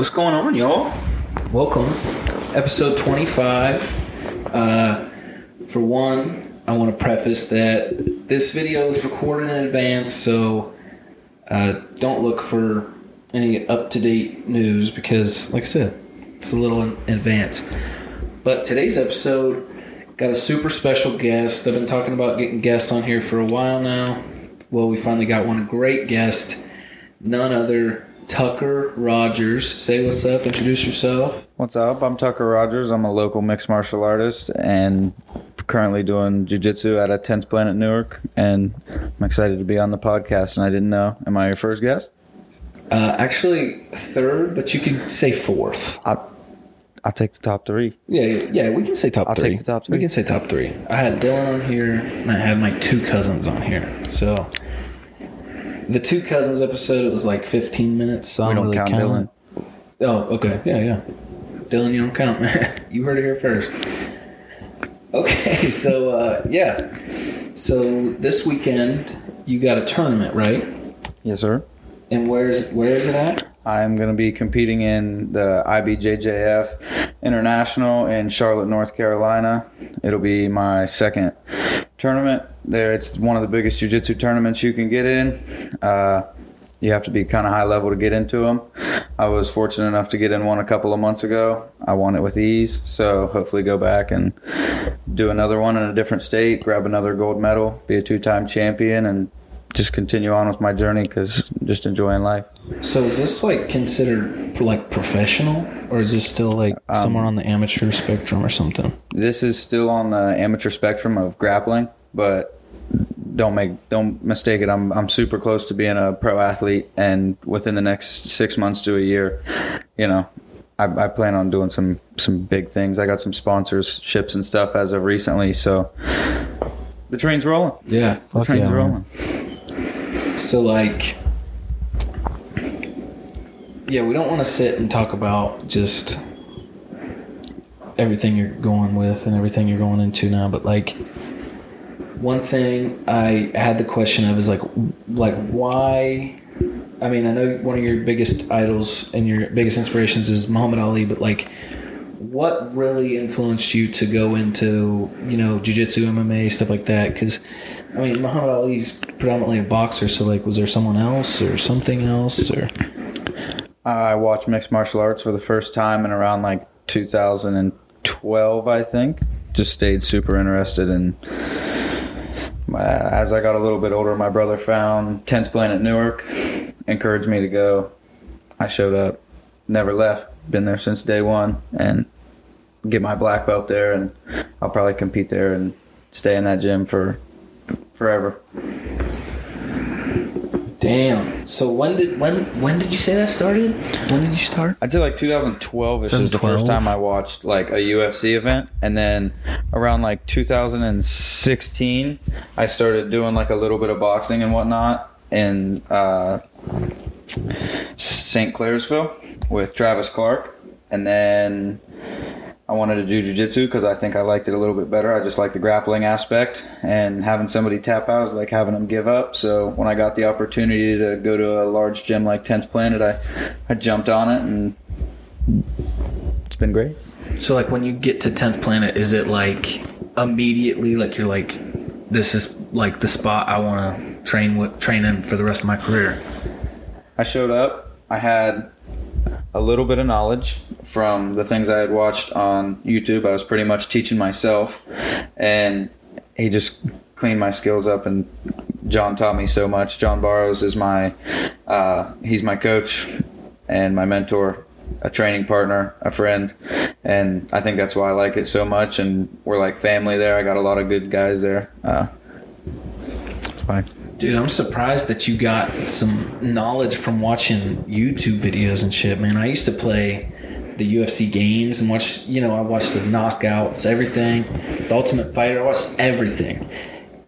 What's going on, y'all? Welcome, episode 25. Uh, for one, I want to preface that this video is recorded in advance, so uh, don't look for any up to date news because, like I said, it's a little in advance. But today's episode got a super special guest. I've been talking about getting guests on here for a while now. Well, we finally got one, great guest, none other Tucker Rogers. Say what's up, introduce yourself. What's up? I'm Tucker Rogers. I'm a local mixed martial artist and currently doing jiu-jitsu at a 10th Planet Newark and I'm excited to be on the podcast and I didn't know. Am I your first guest? Uh, actually, third, but you could say fourth. I'll, I'll take the top three. Yeah, yeah, yeah, we can say top I'll three. take the top We can say top three. I had Dylan on here, and I had my two cousins on here. So the two cousins episode, it was like 15 minutes. So I We don't really count count. Oh, okay, yeah, yeah. Dylan, you don't count, man. you heard it here first. Okay, so uh, yeah, so this weekend you got a tournament, right? Yes, sir. And where's where is it at? I'm going to be competing in the IBJJF International in Charlotte, North Carolina. It'll be my second tournament there. It's one of the biggest jiu-jitsu tournaments you can get in. Uh, you have to be kind of high level to get into them. I was fortunate enough to get in one a couple of months ago. I won it with ease, so hopefully go back and do another one in a different state, grab another gold medal, be a two-time champion, and just continue on with my journey because just enjoying life. So is this like considered like professional, or is this still like Um, somewhere on the amateur spectrum or something? this is still on the amateur spectrum of grappling, but don't make don't mistake it. I'm I'm super close to being a pro athlete, and within the next six months to a year, you know, I, I plan on doing some some big things. I got some sponsorships and stuff as of recently, so the train's rolling. Yeah, The train's yeah, man. rolling. So like, yeah, we don't want to sit and talk about just everything you're going with and everything you're going into now, but like. One thing I had the question of is like, like why? I mean, I know one of your biggest idols and your biggest inspirations is Muhammad Ali, but like, what really influenced you to go into you know jiu-jitsu mma stuff like that because i mean muhammad ali's predominantly a boxer so like was there someone else or something else or I watched mixed martial arts for the first time in around like 2012, I think. Just stayed super interested in. As I got a little bit older, my brother found 10th Planet Newark, encouraged me to go. I showed up, never left, been there since day one, and get my black belt there, and I'll probably compete there and stay in that gym for forever. Damn so when did when when did you say that started when did you start I'd say like 2012 ish is the 2012? first time I watched like a UFC event, and then around like 2016, I started doing like a little bit of boxing and whatnot in uh, St. Clairsville with Travis Clark, and then I wanted to do jujitsu because I think I liked it a little bit better. I just like the grappling aspect and having somebody tap out is like having them give up. So when I got the opportunity to go to a large gym like 10th Planet, I, I jumped on it and it's been great. so like when you get to 10th planet is it like immediately like you're like this is like the spot i want to train with train in for the rest of my career I showed up. I had a little bit of knowledge from the things I had watched on YouTube. I was pretty much teaching myself, and he just cleaned my skills up. And John taught me so much. John Barrows is my uh, he's my coach and my mentor, a training partner, a friend, and I think that's why I like it so much. And we're like family there. I got a lot of good guys there. Uh, it's fine. Dude, I'm surprised that you got some knowledge from watching YouTube videos and shit, man. I used to play the UFC games and watch, you know, I watched the knockouts, everything, the Ultimate Fighter, I watched everything.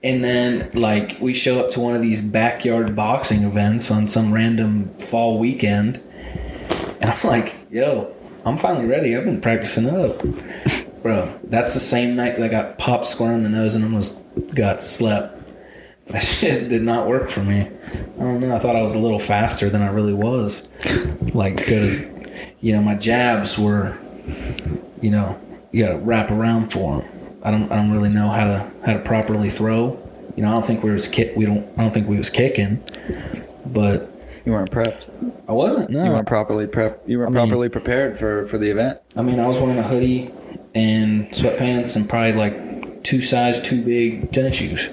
And then, like, we show up to one of these backyard boxing events on some random fall weekend, and I'm like, yo, I'm finally ready. I've been practicing up. Bro, that's the same night that I got popped square in the nose and almost got slept. That shit did not work for me. I don't know. I thought I was a little faster than I really was. Like, good, you know, my jabs were, you know, you got to wrap around for them. I don't, I don't really know how to how to properly throw. You know, I don't think we was kick. We don't. I don't think we was kicking, but You weren't prepped. I wasn't. No, You weren't properly prep. You weren't I mean- properly prepared for for the event. I mean, I was wearing a hoodie and sweatpants and probably like two size too big tennis shoes.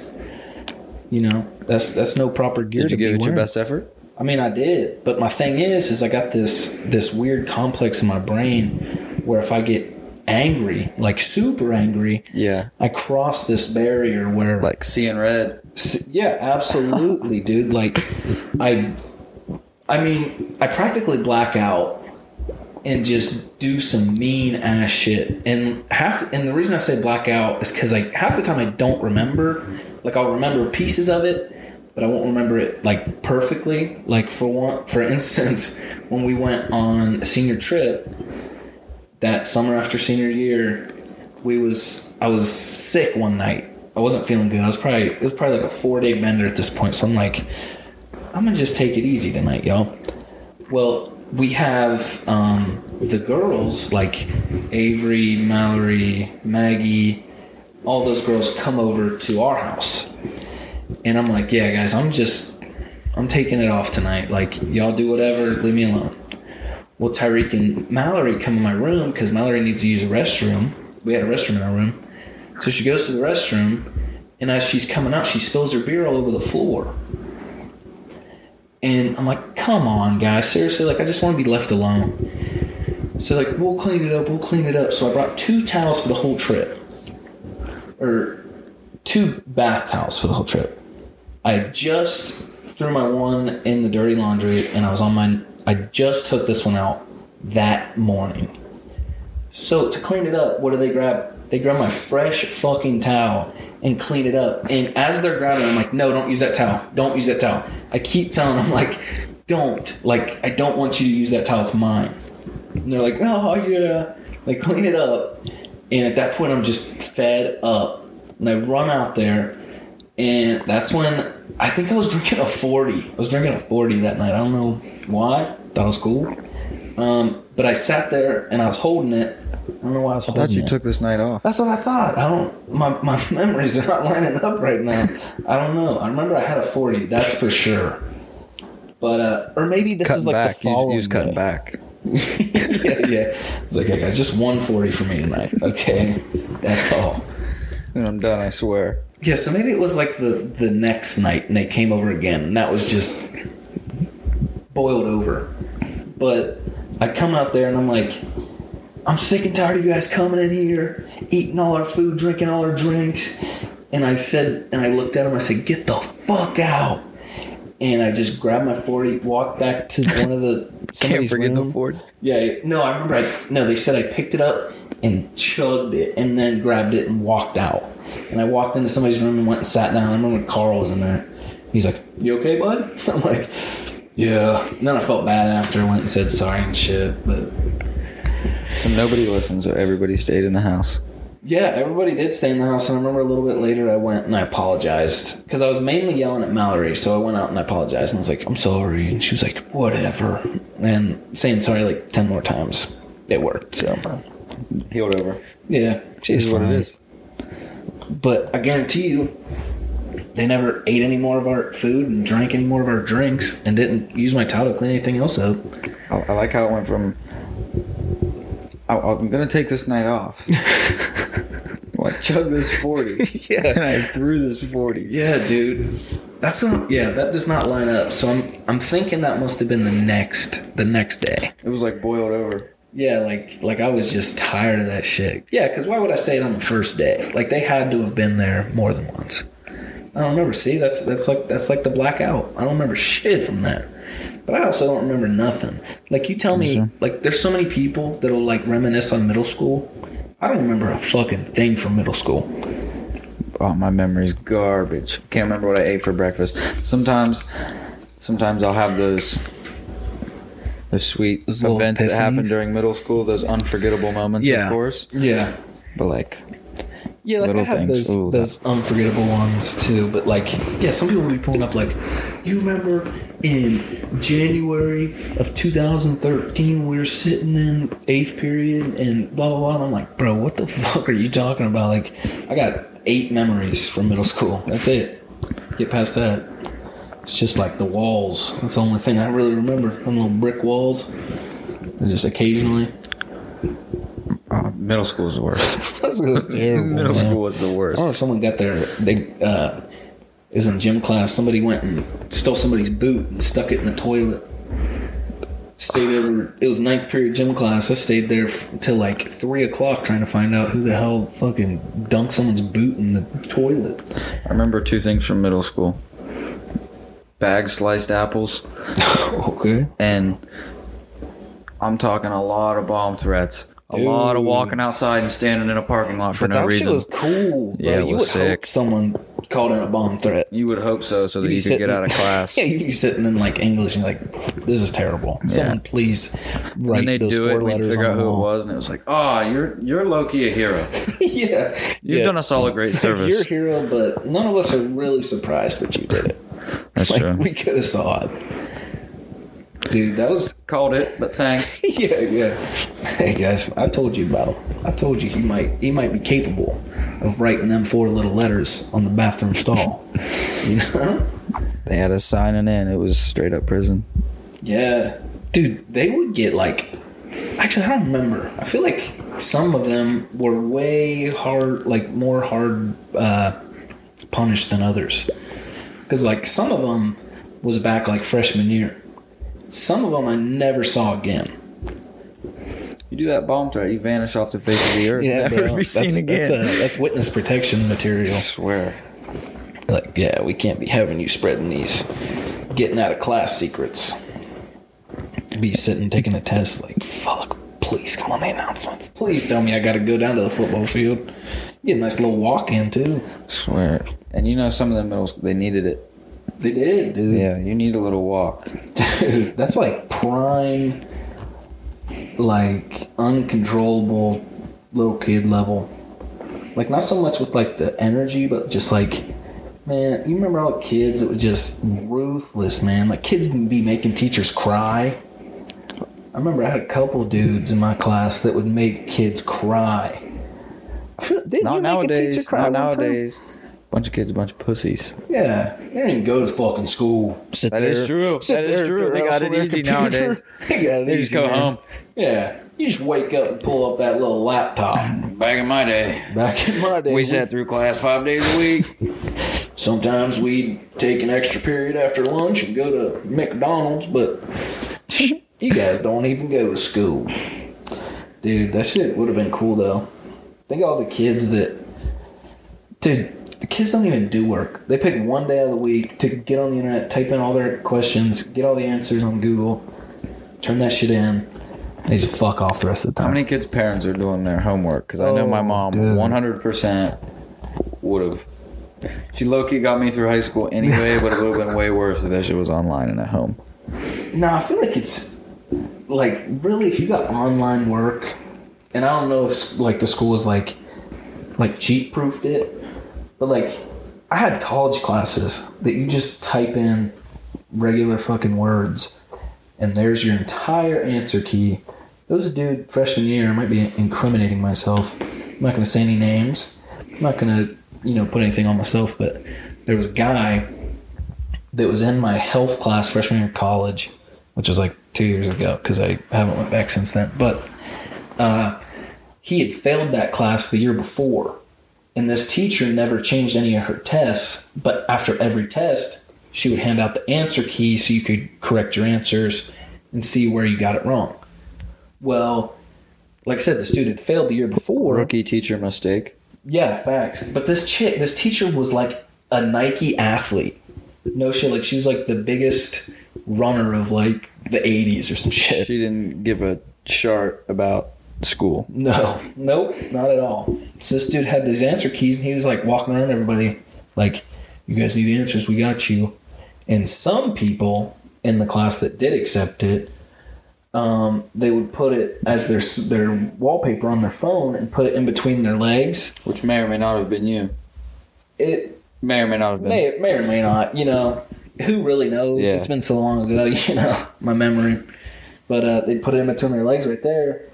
You know, that's that's no proper gear Did to you give be it your wearing. best effort? I mean, I did, but my thing is, is I got this this weird complex in my brain where if I get angry, like super angry, Yeah. I cross this barrier where Like seeing red. Yeah, absolutely, dude. Like, I, I mean, I practically black out and just do some mean ass shit. And half, and the reason I say black out is because like half the time I don't remember. Like I'll remember pieces of it, but I won't remember it like perfectly. Like for one, for instance, when we went on a senior trip that summer after senior year, we was I was sick one night. I wasn't feeling good. I was probably it was probably like a four day bender at this point. So I'm like, I'm gonna just take it easy tonight, y'all. Well, we have um, the girls like Avery, Mallory, Maggie, all those girls come over to our house, and I'm like, yeah, guys, I'm just I'm taking it off tonight. Like y'all do whatever, leave me alone. Well, Tyreek and Mallory come in my room because Mallory needs to use a restroom. We had a restroom in our room. So she goes to the restroom, and as she's coming out, she spills her beer all over the floor. And I'm like, come on, guys, seriously, like, I just want to be left alone. So, like, we'll clean it up, we'll clean it up. So I brought two towels for the whole trip, or two bath towels for the whole trip. I just threw my one in the dirty laundry, and I was on my. I just took this one out that morning. So to clean it up, what do they grab? They grab my fresh fucking towel and clean it up. And as they're grabbing, I'm like, no, don't use that towel. Don't use that towel. I keep telling them like, don't. Like, I don't want you to use that towel. It's mine. And they're like, oh yeah. Like clean it up. And at that point, I'm just fed up. And I run out there, and that's when I think I was drinking a 40. I was drinking a 40 that night. I don't know why. Thought it was cool. Um, but I sat there and I was holding it. I don't know why I was I holding thought you it. took this night off. That's what I thought. I don't. My my memories are not lining up right now. I don't know. I remember I had a 40. That's for sure. But uh, or maybe this is like back. the You, following. you was cutting day. back. yeah, yeah. It's like, hey guys, just 140 for me tonight. Okay, that's all. And I'm done, I swear. Yeah, so maybe it was like the the next night and they came over again and that was just boiled over. But I come out there and I'm like, I'm sick and tired of you guys coming in here, eating all our food, drinking all our drinks. And I said, and I looked at him, I said, get the fuck out. And I just grabbed my 40, walked back to one of the Can't somebody's forget the room. Ford. Yeah, no, I remember. I, no, they said I picked it up and chugged it, and then grabbed it and walked out. And I walked into somebody's room and went and sat down. I remember when Carl was in there. He's like, "You okay, bud?" I'm like, "Yeah." And then I felt bad after. I went and said sorry and shit. But So nobody listened, so everybody stayed in the house. Yeah, everybody did stay in the house. And I remember a little bit later, I went and I apologized because I was mainly yelling at Mallory. So I went out and I apologized and I was like, "I'm sorry," and she was like, "Whatever," and saying sorry like ten more times. It worked. So Healed over. yeah, she's what it is. But I guarantee you, they never ate any more of our food and drank any more of our drinks and didn't use my towel to clean anything else up. I, I like how it went from. I, I'm gonna take this night off. well, I chugged this forty, yeah. and. I threw this forty. Yeah, dude. That's not, yeah, that does not line up. So I'm I'm thinking that must have been the next the next day. It was like boiled over. Yeah, like like I was just tired of that shit. Yeah, because why would I say it on the first day? Like they had to have been there more than once. I don't remember. See, that's that's like that's like the blackout. I don't remember shit from that. But I also don't remember nothing. Like you tell me, sure? like there's so many people that'll like reminisce on middle school. I don't remember a fucking thing from middle school. Oh, my memory's garbage. Can't remember what I ate for breakfast. Sometimes, sometimes I'll have those. Those sweet Those events that happen during middle school, those unforgettable moments, Yeah. of course. Yeah. But like, Yeah, like Little I have things. those Ooh, those unforgettable ones too. But like, yeah, some people will be pulling up like, you remember in January of 2013 we were sitting in eighth period and blah blah blah. And I'm like, bro, what the fuck are you talking about? Like, I got eight memories from middle school. That's it. Get past that. It's just like the walls. That's the only thing I really remember. Them little brick walls. Just occasionally. Uh, middle school was the worst. It was terrible. middle man. school was the worst. I remember someone got their they uh, is in gym class. Somebody went and stole somebody's boot and stuck it in the toilet. Stayed over. It was ninth period gym class. I stayed there f- till like three o'clock trying to find out who the hell fucking dunked someone's boot in the toilet. I remember two things from middle school: bag sliced apples, okay. and I'm talking a lot of bomb threats. A lot of walking outside and standing in a parking lot for But no that reason. shit was cool. Bro. Yeah, it you was would sick. someone called in a bomb threat. you would hope so, so that you could get out of class. yeah, you'd be sitting in like English and like, this is terrible. Someone please write and they those do four it, and letters figure out who it was, and it was like, "Oh, you're you're low key a hero. yeah, You've yeah. done us all a great It's like, service." You're a hero, but none of us are really surprised that you did it. That's Like true. we could have saw it, dude. That was Called it, but thanks. yeah, yeah. Hey guys, I told you about him. I told you he might he might be capable of writing them four little letters on the bathroom stall. You know? They had us signing in. It was straight up prison. Yeah, dude. They would get like. Actually, I don't remember. I feel like some of them were way hard, like more hard uh, punished than others. Because like some of them was back like freshman year. Some of them I never saw again. You do that bomb threat, you vanish off the face of the earth. never bro. be seen that's, again. That's, a, that's witness protection material. I swear. Like, yeah, we can't be having you spreading these getting out of class secrets. Be sitting taking a test, like, fuck, please come on the announcements. Please tell me I gotta go down to the football field. Get a nice little walk in, too. swear. And you know, some of the middle they needed it. They did, dude. Yeah, you need a little walk. Dude, that's like prime, like, uncontrollable little kid level. Like, not so much with, like, the energy, but just like, man, you remember all the kids that were just ruthless, man? Like, kids be making teachers cry. I remember I had a couple dudes in my class that would make kids cry. I feel, didn't Not you make a teacher cry Not one time? nowadays. Bunch of kids, a bunch of pussies. Yeah, they didn't even go to fucking school. Sit That there, is true. Sit That is there true. They got it on their easy computer. nowadays. they got it They easy. just go man. home. Yeah, you just wake up and pull up that little laptop. Back in my day, Back in my day, we sat through class five days a week. Sometimes we'd take an extra period after lunch and go to McDonald's, but you guys don't even go to school. Dude, that shit would have been cool though. Think of all the kids that. Dude, the kids don't even do work. They pick one day out of the week to get on the internet, type in all their questions, get all the answers on Google, turn that shit in. They just fuck off the rest of the time. How many kids' parents are doing their homework? Because I know my Oh, mom dude. 100% would have. She low key got me through high school anyway, but it would have been way worse if that shit was online and at home. No, I feel like it's like really if you got online work, and I don't know if like the school is like like cheat proofed it, but like I had college classes that you just type in regular fucking words, and there's your entire answer key. There was a dude freshman year. I might be incriminating myself. I'm not gonna say any names. I'm not gonna you know put anything on myself, but there was a guy that was in my health class freshman year of college, which was like two years ago because I haven't went back since then. But uh, he had failed that class the year before, and this teacher never changed any of her tests. But after every test, she would hand out the answer key so you could correct your answers and see where you got it wrong. Well, like I said, the student failed the year before. Rookie teacher mistake. Yeah, facts. But this chick, this teacher was like a Nike athlete. No shit, like she was like the biggest runner of like the 80s or some shit. She didn't give a chart about school. No, nope, not at all. So this dude had these answer keys and he was like walking around everybody like, you guys need the answers, we got you. And some people in the class that did accept it um, they would put it as their their wallpaper on their phone and put it in between their legs. Which may or may not have been you. It May or may not have been. may may or may not. You know, who really knows? Yeah. It's been so long ago. You know, my memory. But uh, they'd put it in between their legs right there,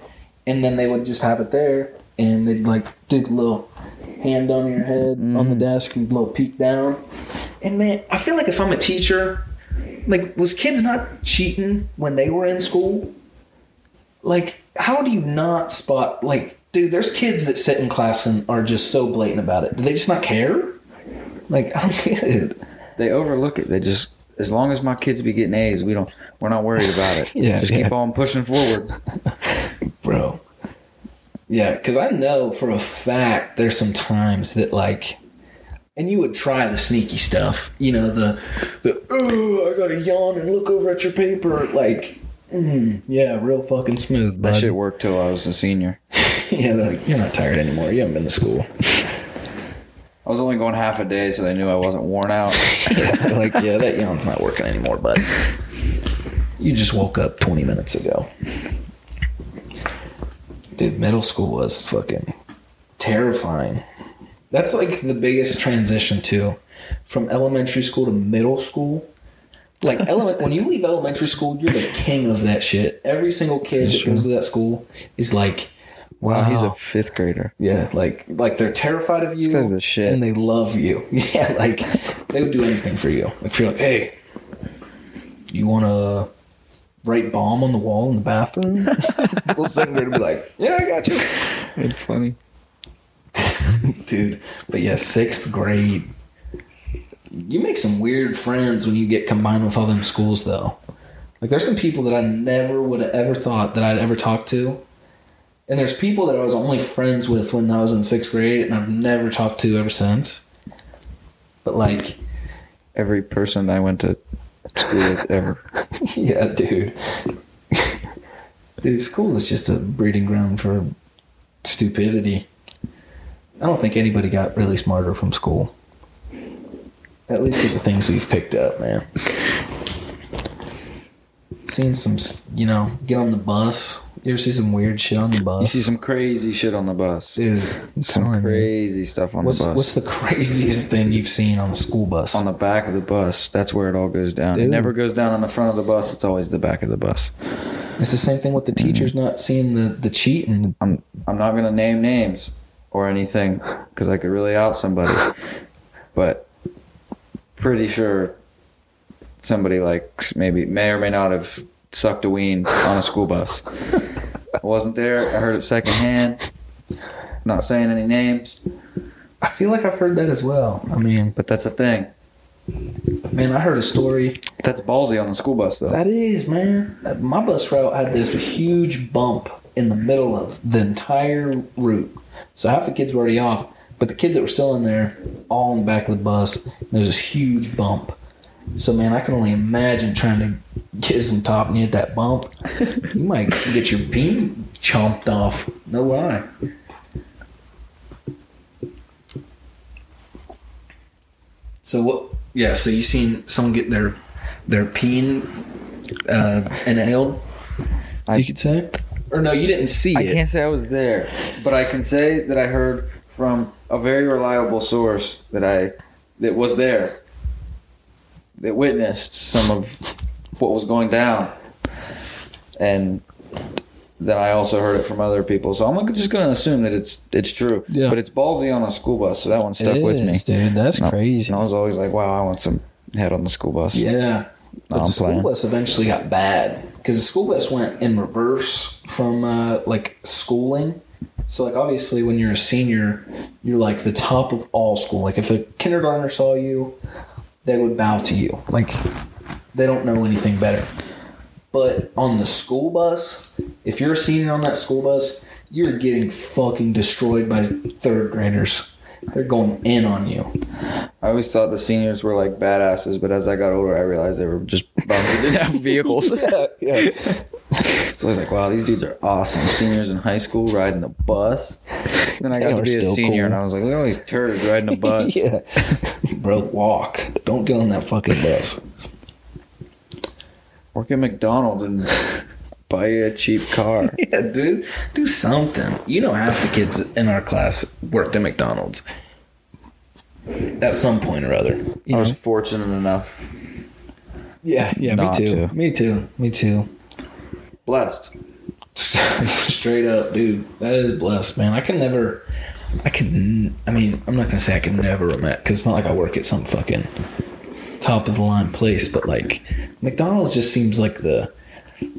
and then they would just have it there, and they'd like do a little hand on your head on the mm-hmm. desk and a little peek down. And man, I feel like if I'm a teacher, like was kids not cheating when they were in school? Like, how do you not spot like, dude? There's kids that sit in class and are just so blatant about it. Do they just not care? Like, I don't get it. They overlook it. They just as long as my kids be getting A's, we don't. We're not worried about it. Yeah, just yeah. keep on pushing forward. bro. Yeah, because I know for a fact there's some times that like, and you would try the sneaky stuff. You know the the oh I gotta yawn and look over at your paper like. Mm, yeah, real fucking smooth, That bud. shit worked till I was a senior. yeah, they're like, you're not tired anymore. You haven't been to school. I was only going half a day, so they knew I wasn't worn out. They're like, yeah, that yawn's not working anymore, bud. You just woke up 20 minutes ago. Dude, middle school was fucking terrifying. That's like the biggest transition too, from elementary school to middle school. Like element, when you leave elementary school, you're the king of that shit. Every single kid that goes to that school is like, wow, he's a fifth grader. yeah, like like they're terrified of you. guy's the shit. and they love you. Yeah, like they would do anything for you. Like if you're like, hey, you want to write bomb on the wall in the bathroom? Little second grader would be like, yeah, I got you, It's funny. dude. But yeah, sixth grade. You make some weird friends when you get combined with all them schools, though. Like, there's some people that I never would have ever thought that I'd ever talk to. And there's people that I was only friends with when I was in sixth grade, and I've never talked to ever since. But, like, Every person I went to school ever. yeah, dude. dude, school is just a breeding ground for stupidity. I don't think anybody got really smarter from school. At least with the things we've picked up, man. Seen some, you know, get on the bus. You ever see some weird shit on the bus? You see some crazy shit on the bus. dude. Some crazy stuff on What's the bus. what's the craziest thing you've seen on a school bus? on the back of the bus. That's where it all goes down. It never goes down on the front of the bus. It's always the back of the bus. it's the same thing with the mm-hmm. teachers not seeing the the cheating. I'm I'm not gonna name names or anything because I could really out somebody, but pretty sure somebody like maybe may or may not have sucked a ween on a school bus. I wasn't there. I heard it secondhand. Not saying any names, I feel like I've heard that as well. I mean, but that's a thing. man, I heard a story. That's ballsy on the school bus though. That is, man. My bus route had this huge bump in the middle of the entire route. So half the kids were already off, but the kids that were still in there, all in the back of the bus, there's this huge bump. So man, I can only imagine trying to get some top and hit that bump. You might get your beam chomped off. No lie. So what? Yeah. So you seen someone get their their peen uh, inhaled? I- you could say, or no, you didn't see I it. can't say I was there, but I can say that I heard from a very reliable source that I that was there that witnessed some of what was going down, and then I also heard it from other people. So I'm just going to assume that it's it's true. Yeah. But it's ballsy on a school bus, so that one stuck with me. dude. That's And I- crazy. And I was always like, "Wow, I want some head on the school bus." Yeah. But I'm the school playing. bus eventually got bad because the school bus went in reverse from uh, like schooling. So like obviously when you're a senior, you're like the top of all school. Like if a kindergartner saw you, they would bow to you. Like they don't know anything better. But on the school bus, if you're a senior on that school bus, you're getting fucking destroyed by third graders. They're going in on you. I always thought the seniors were like badasses, but as I got older, I realized they were just bums who didn't have vehicles. yeah, yeah. So I was like, wow, these dudes are awesome. Seniors in high school riding the bus. Then I They got to be a senior, cool. and I was like, look at all these turds riding the bus. yeah. Bro, walk. Don't get on that fucking bus. Work at McDonald's and Buy you a cheap car. Yeah, dude, do something. You know, half the kids in our class worked at McDonald's at some point or other. You I was fortunate enough, Yeah, yeah, me too. to. Me too. Me too. Blessed. Straight up, dude. That is blessed, man. I can never. I can. I mean, I'm not gonna say I can never imagine because it's not like I work at some fucking top of the line place, but like McDonald's just seems like the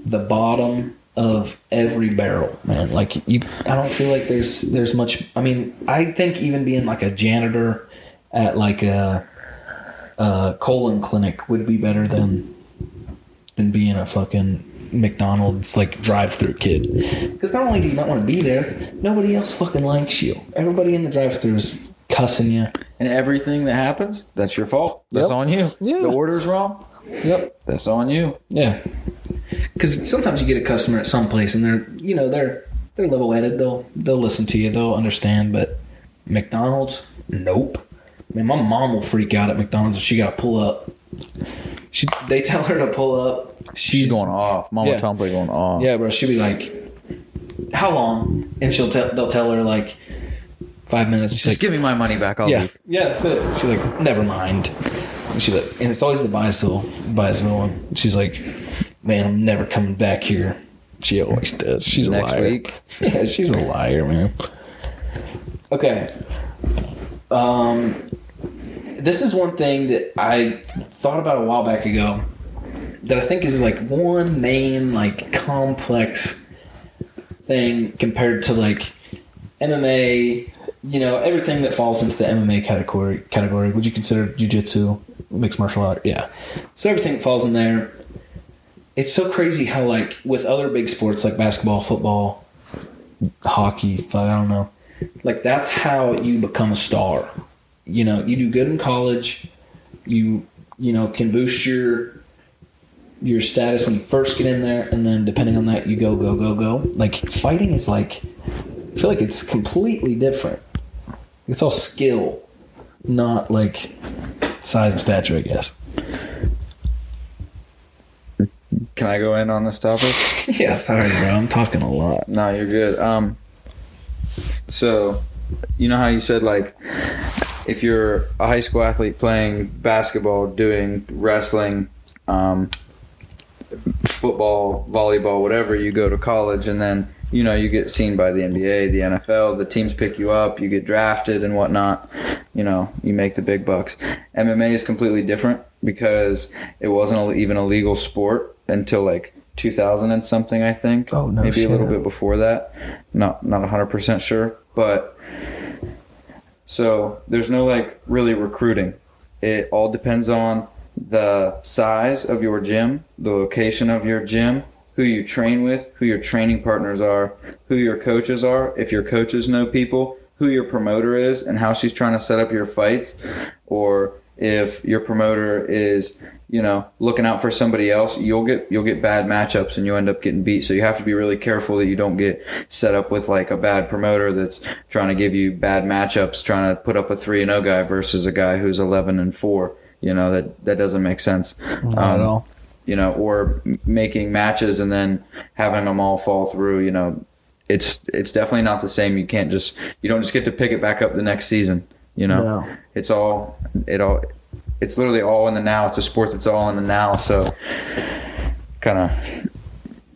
the bottom of every barrel, man. Like you, I don't feel like there's there's much. I mean, I think even being like a janitor at like a, a colon clinic would be better than than being a fucking McDonald's like drive-through kid. Because not only do you not want to be there, nobody else fucking likes you. Everybody in the drive-through is cussing you. And everything that happens, that's your fault. That's Yep. on you. Yeah. The order's wrong. Yep. That's on you. Yeah. Because sometimes you get a customer at some place and they're, you know, they're they're level-headed. They'll they'll listen to you. They'll understand. But McDonald's, nope. Man, my mom will freak out at McDonald's if she got to pull up. She they tell her to pull up. She's going off. Mama Yeah. Tumbly going off. Yeah, bro. She'll be like, "How long?" And she'll tell. They'll tell her like five minutes. She's Just like, give me my money back. I'll "Yeah, leave. yeah, that's it." She's like, "Never mind." And she like, and it's always the Bicycle Bicycle one. She's like, "Man, I'm never coming back here." She always does. She's Next a liar. week. Yeah, she's a liar, man. Okay. Um, this is one thing that I thought about a while back ago that I think is like one main like complex thing compared to like MMA. You know, everything that falls into the MMA category. Category. Would you consider jujitsu mixed martial art? Yeah. So everything falls in there. It's so crazy how like with other big sports like basketball, football, hockey, I don't know. Like that's how you become a star. You know, you do good in college, you you know, can boost your your status when you first get in there and then depending on that you go go go go. Like fighting is like I feel like it's completely different. It's all skill, not like size and stature, I guess. Can I go in on this topic? yeah, sorry, bro. I'm talking a lot. No, you're good. Um, so, you know how you said like, if you're a high school athlete playing basketball, doing wrestling, um, football, volleyball, whatever, you go to college and then you know you get seen by the NBA, the NFL, the teams pick you up, you get drafted and whatnot. You know, you make the big bucks. MMA is completely different because it wasn't even a legal sport until like 2000 and something, I think. Oh, no Maybe a little bit before that. Not not 100% sure, but so there's no like really recruiting. It all depends on the size of your gym, the location of your gym, who you train with, who your training partners are, who your coaches are, if your coaches know people, who your promoter is, and how she's trying to set up your fights, or if your promoter is, you know, looking out for somebody else, you'll get you'll get bad matchups and you end up getting beat. So you have to be really careful that you don't get set up with like a bad promoter that's trying to give you bad matchups, trying to put up a three and zero guy versus a guy who's eleven and four. You know that that doesn't make sense. Not Um, at all. you know, or making matches and then having them all fall through, you know, it's it's definitely not the same. You can't just you don't just get to pick it back up the next season. You know, No. it's all it all it's literally all in the now. It's a sport that's all in the now. So kind of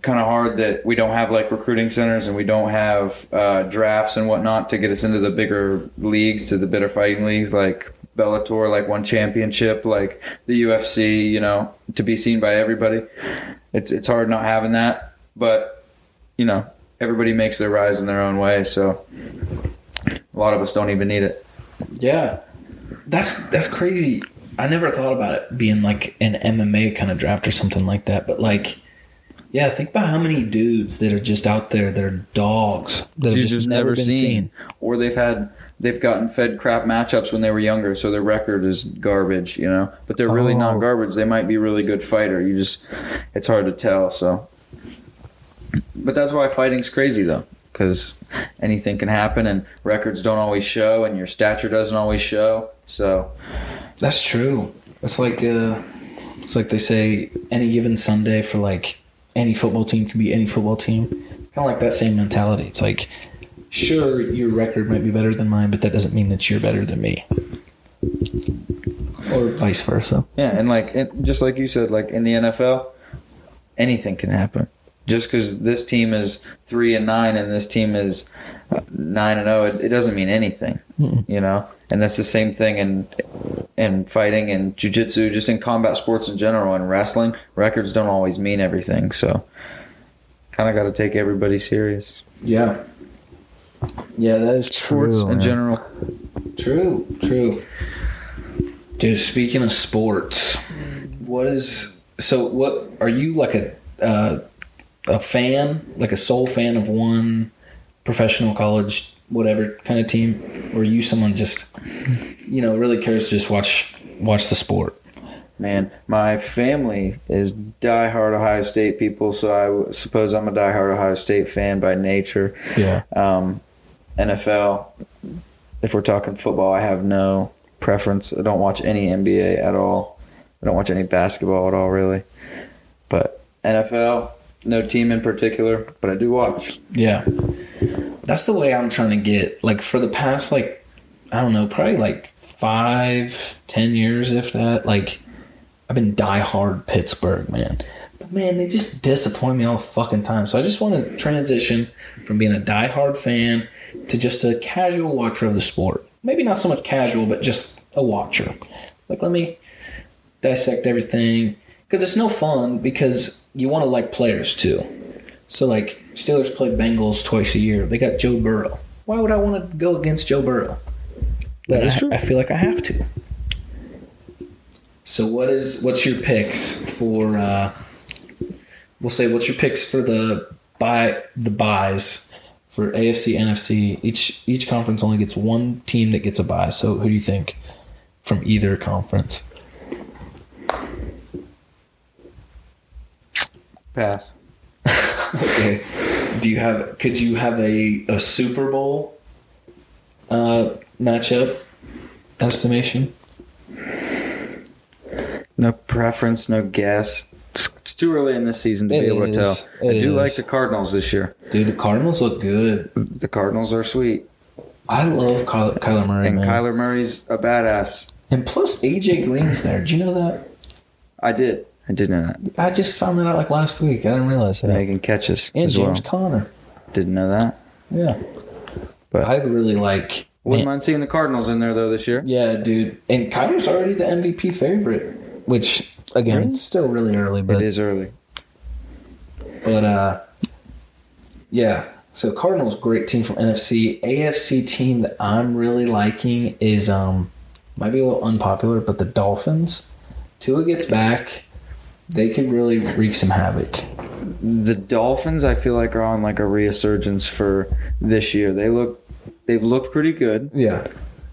kind of hard that we don't have like recruiting centers and we don't have uh, drafts and whatnot to get us into the bigger leagues, to the better fighting leagues like Bellator, like one championship, like the UFC. You know, to be seen by everybody. It's it's hard not having that, but you know, everybody makes their rise in their own way. So a lot of us don't even need it. Yeah, that's that's crazy. I never thought about it being like an MMA kind of draft or something like that. But like, yeah, think about how many dudes that are just out there that are dogs that have You just, never, been seen. or they've had they've gotten fed crap matchups when they were younger, so their record is garbage, you know. But they're really Oh. not garbage. They might be really good fighter. You just it's hard to tell. So, but that's why fighting's crazy though, because anything can happen, and records don't always show, and your stature doesn't always show. So, That's true. It's like uh, it's like they say any given Sunday for like any football team can be any football team. It's kind of like that same mentality. It's like, sure, your record might be better than mine, but that doesn't mean that you're better than me, or vice versa. Yeah, and like it, just like you said, like in the NFL, anything can happen. Just because this team is three and nine and this team is nine and zero, it, it doesn't mean anything. Mm-mm. You know, and that's the same thing in in fighting and jujitsu, just in combat sports in general, and wrestling. Records don't always mean everything, so kind of got to take everybody serious. Yeah. Yeah, that is Sports true. in man. general. True, true. Dude, speaking of sports, what is so? What are you like a uh, a fan, like a sole fan of one professional college, whatever kind of team, or you someone just you know really cares to just watch watch the sport? Man, my family is diehard Ohio State people, so i suppose I'm a diehard Ohio State fan by nature. Yeah, Um, NFL, if we're talking football, I have no preference. I don't watch any NBA at all. I don't watch any basketball at all, really. But NFL, no team in particular, but I do watch. yeah. That's the way I'm trying to get. Like for the past, like I don't know, probably like five, ten years, if that. Like I've been diehard Pittsburgh, man. But man, they just disappoint me all the fucking time. So I just want to transition from being a diehard fan to just a casual watcher of the sport. Maybe not so much casual, but just a watcher. Like let me dissect everything because it's no fun because you want to like players too. So like Steelers play Bengals twice a year. They got Joe Burrow. Why would I want to go against Joe Burrow? But That is I, true. I feel like I have to. So what is what's your picks for? uh We'll say what's your picks for the bye the byes for AFC NFC. Each each conference only gets one team that gets a bye. So who do you think from either conference? Pass. Okay. Do you have? Could you have a a Super Bowl uh, matchup estimation? No preference, no guess. It's, it's too early in this season to It be able to tell. is. I do like the Cardinals this year. Dude, the Cardinals look good. The Cardinals are sweet. I love Kyler, Kyler Murray, And man. Kyler Murray's a badass. and plus AJ Green's there. Do you know that? I did. I did know that. I just found that out like last week. I didn't realize that. Making catches and as James well. Conner. Didn't know that. Yeah. But- I really like. Wouldn't mind seeing the Cardinals in there though this year. Yeah, dude. And Kyler's already the MVP favorite, which again, Really? it's still really early, but it is early. But uh yeah. So Cardinals great team from NFC. AFC team that I'm really liking is um might be a little unpopular, but the Dolphins. Tua gets back. They could really wreak some havoc. The Dolphins, I feel like, are on like a resurgence for this year. They look, they've looked pretty good. Yeah.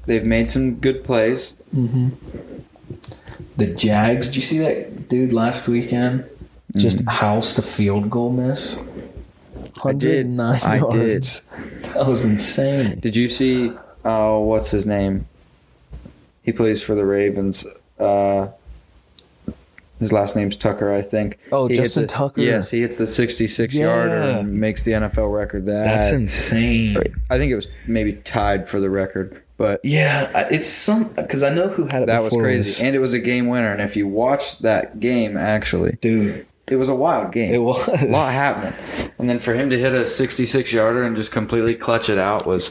They've made some good plays. Mm-hmm. The Jags. Did you see that dude last weekend? Just housed a field goal miss. I did. 109 I did. yards. That was insane. Did you see? Uh, what's his name? He plays for the Ravens. Uh, his last name's Tucker, I think. Oh, He Justin the- Tucker. Yes, he hits the 66 yarder and makes the NFL record. That That's insane. I think it was maybe tied for the record, but Yeah, it's some because I know who had it. that was crazy. and it was a game winner. And if you watch that game, actually, dude, it was a wild game. it was. a lot happening. And then for him to hit a 66 yarder and just completely clutch it out was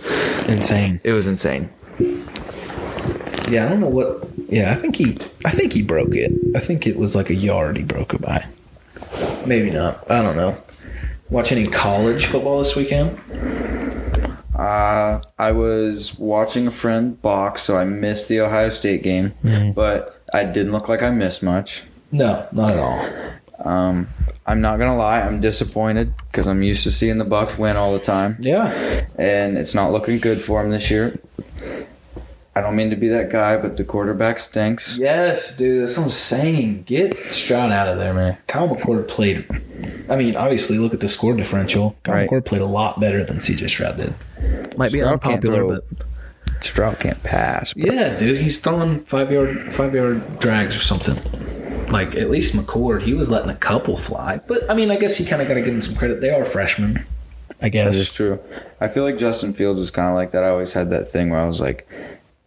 insane. it was insane. Yeah, I don't know what. Yeah, I think he. I think he broke it. I think it was like a yard he broke it by. Maybe not. I don't know. Watch any college football this weekend? Uh, I was watching a friend box, so I missed the Ohio State game, Mhm. but I didn't look like I missed much. No, not at all. Um, I'm not gonna lie, I'm disappointed because I'm used to seeing the Bucks win all the time, Yeah, and it's not looking good for them this year. I don't mean to be that guy, but the quarterback stinks. yes, dude. That's what I'm saying. Get Stroud out of there, man. Kyle McCord played. I mean, obviously, look at the score differential. Kyle Right. McCord played a lot better than CJ Stroud did. Might be Stroud unpopular, throw. but Stroud can't pass. but- yeah, dude, he's throwing five yard five yard drags or something. like at least McCord, he was letting a couple fly. But I mean, I guess you kind of got to give him some credit. They are freshmen, I That is guess. true. I feel like Justin Fields was kind of like that. I always had that thing where I was like,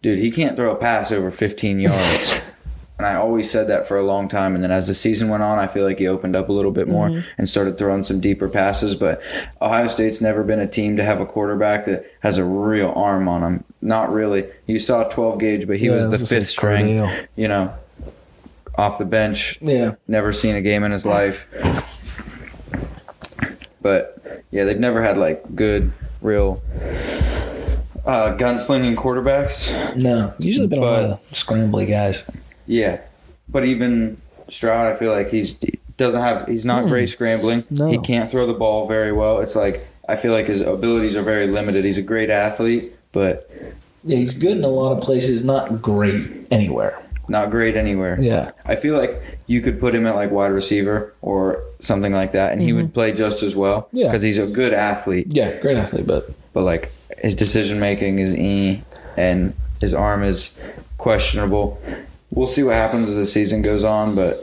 dude, he can't throw a pass over 15 yards. and I always said that for a long time. And then as the season went on, I feel like he opened up a little bit more Mm-hmm. and started throwing some deeper passes. But Ohio State's never been a team to have a quarterback that has a real arm on him. Not really. You saw 12 gauge, but he Yeah, was the fifth string, you know, off the bench Yeah, never seen a game in his life. But yeah, they've never had like good, real uh, gunslinging quarterbacks. no, usually been a lot But- of scrambly guys. Yeah, but even Stroud, I feel like he's he doesn't have he's not great scrambling. No. He can't throw the ball very well. It's like I feel like his abilities are very limited. He's a great athlete, but Yeah, he's good in a lot of places, not great anywhere. not great anywhere. Yeah, I feel like you could put him at like wide receiver or something like that, and he would play just as well. Mm-hmm. Yeah. because he's a good athlete. yeah, great athlete, but but like his decision making is e and his arm is questionable. We'll see what happens as the season goes on, but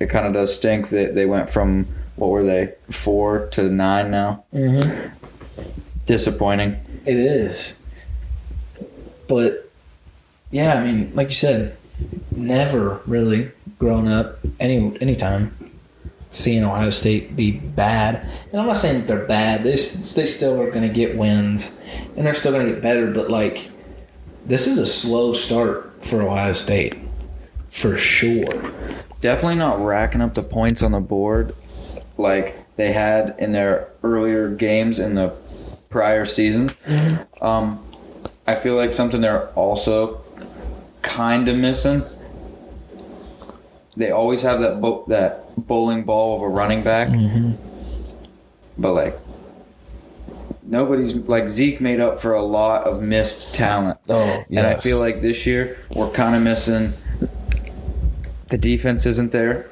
it kind of does stink that they went from what were they four to nine now. Mhm. Disappointing. It is. But yeah, I mean, like you said, never really grown up any anytime seeing Ohio State be bad. And I'm not saying that they're bad. They they still are going to get wins, and they're still going to get better. But like, this is a slow start for Ohio State, for sure. Definitely not racking up the points on the board like they had in their earlier games in the prior seasons. Um, I feel like something they're also kind of missing. They always have that bo- that bowling ball of a running back, mm-hmm. but like nobody's like Zeke made up for a lot of missed talent. Oh, And I feel like this year we're kind of missing. The defense isn't there,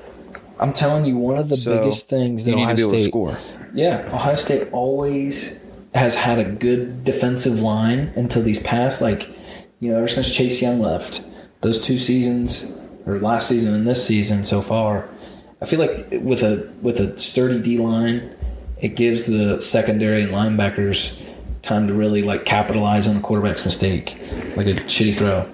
I'm telling you, one of the so biggest things that you need Ohio to be able State to score. Yeah, Ohio State always has had a good defensive line until these past, like, you know, ever since Chase Young left, those two seasons, or last season and this season so far, I feel like with a with a sturdy D line, it gives the secondary and linebackers time to really like capitalize on the quarterback's mistake, like a shitty throw.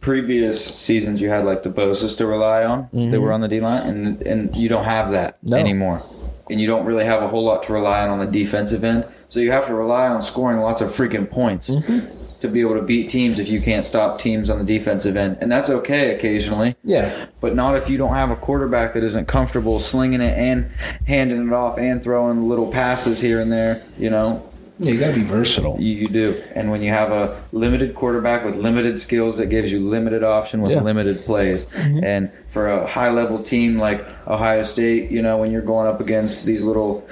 Previous seasons, you had like the Bosa's to rely on. They mm-hmm. were on the D line, and and you don't have that No. anymore. And you don't really have a whole lot to rely on on the defensive end. So you have to rely on scoring lots of freaking points mm-hmm. To be able to beat teams if you can't stop teams on the defensive end. And that's okay occasionally. Yeah, but not if you don't have a quarterback that isn't comfortable slinging it and handing it off and throwing little passes here and there. You know, yeah, you got to be versatile. you, you do. And when you have a limited quarterback with limited skills, that gives you limited option with Yeah. limited plays. Mm-hmm. And for a high level team like Ohio State, you know, when you're going up against these little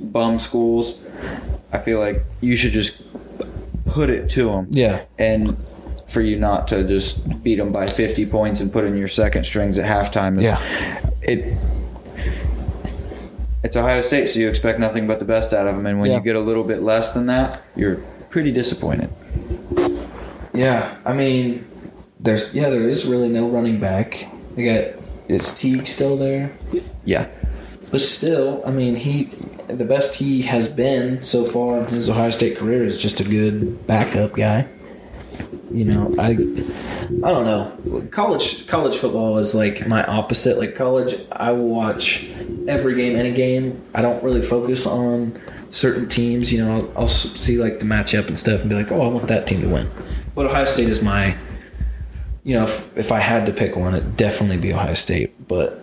bum schools, I feel like you should just put it to them Yeah, and for you not to just beat them by 50 points and put in your second strings at halftime is Yeah. it it's Ohio State so you expect nothing but the best out of them and when Yeah. you get a little bit less than that you're pretty disappointed. Yeah, I mean, there's yeah, there is really no running back. They got is Teague still there, yeah. But still, I mean, he the best he has been so far in his Ohio State career is just a good backup guy. You know, I I don't know. College college football is like my opposite. Like college, I will watch every game, any game. I don't really focus on certain teams. You know, I'll, I'll see like the matchup and stuff and be like, oh, I want that team to win. But Ohio State is my, you know, if, if I had to pick one, it'd definitely be Ohio State. But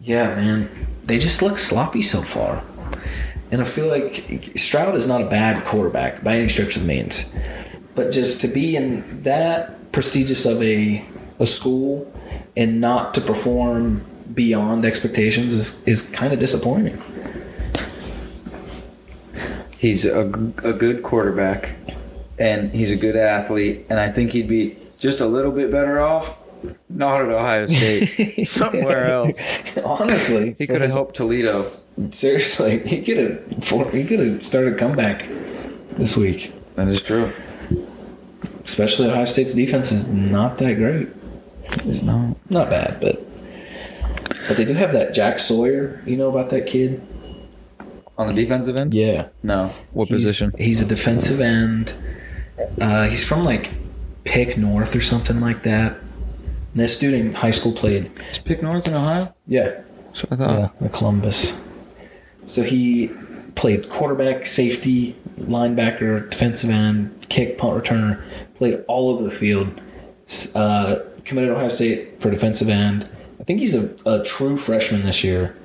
yeah, man, they just look sloppy so far. And I feel like Stroud is not a bad quarterback by any stretch of the means. But just to be in that prestigious of a, a school and not to perform beyond expectations is, is kind of disappointing. he's a, a good quarterback and he's a good athlete and I think he'd be just a little bit better off not at Ohio State somewhere else Honestly, he could have helped Toledo Seriously, he could have he could have started a comeback this week. that is true Especially Ohio State's defense is not that great. He's not. Not bad, but but they do have that Jack Sawyer. You know about that kid? On the defensive end? Yeah. No. What He's- position? He's a defensive end. Uh, he's from like Pick North or something like that. And this dude in high school played. Is Pick North in Ohio? Yeah. That's what I thought. Yeah, the Columbus. So he played quarterback, safety, linebacker, defensive end, kick, punt returner. Played all over the field. Uh, committed Ohio State for defensive end. I think he's a, a true freshman this year.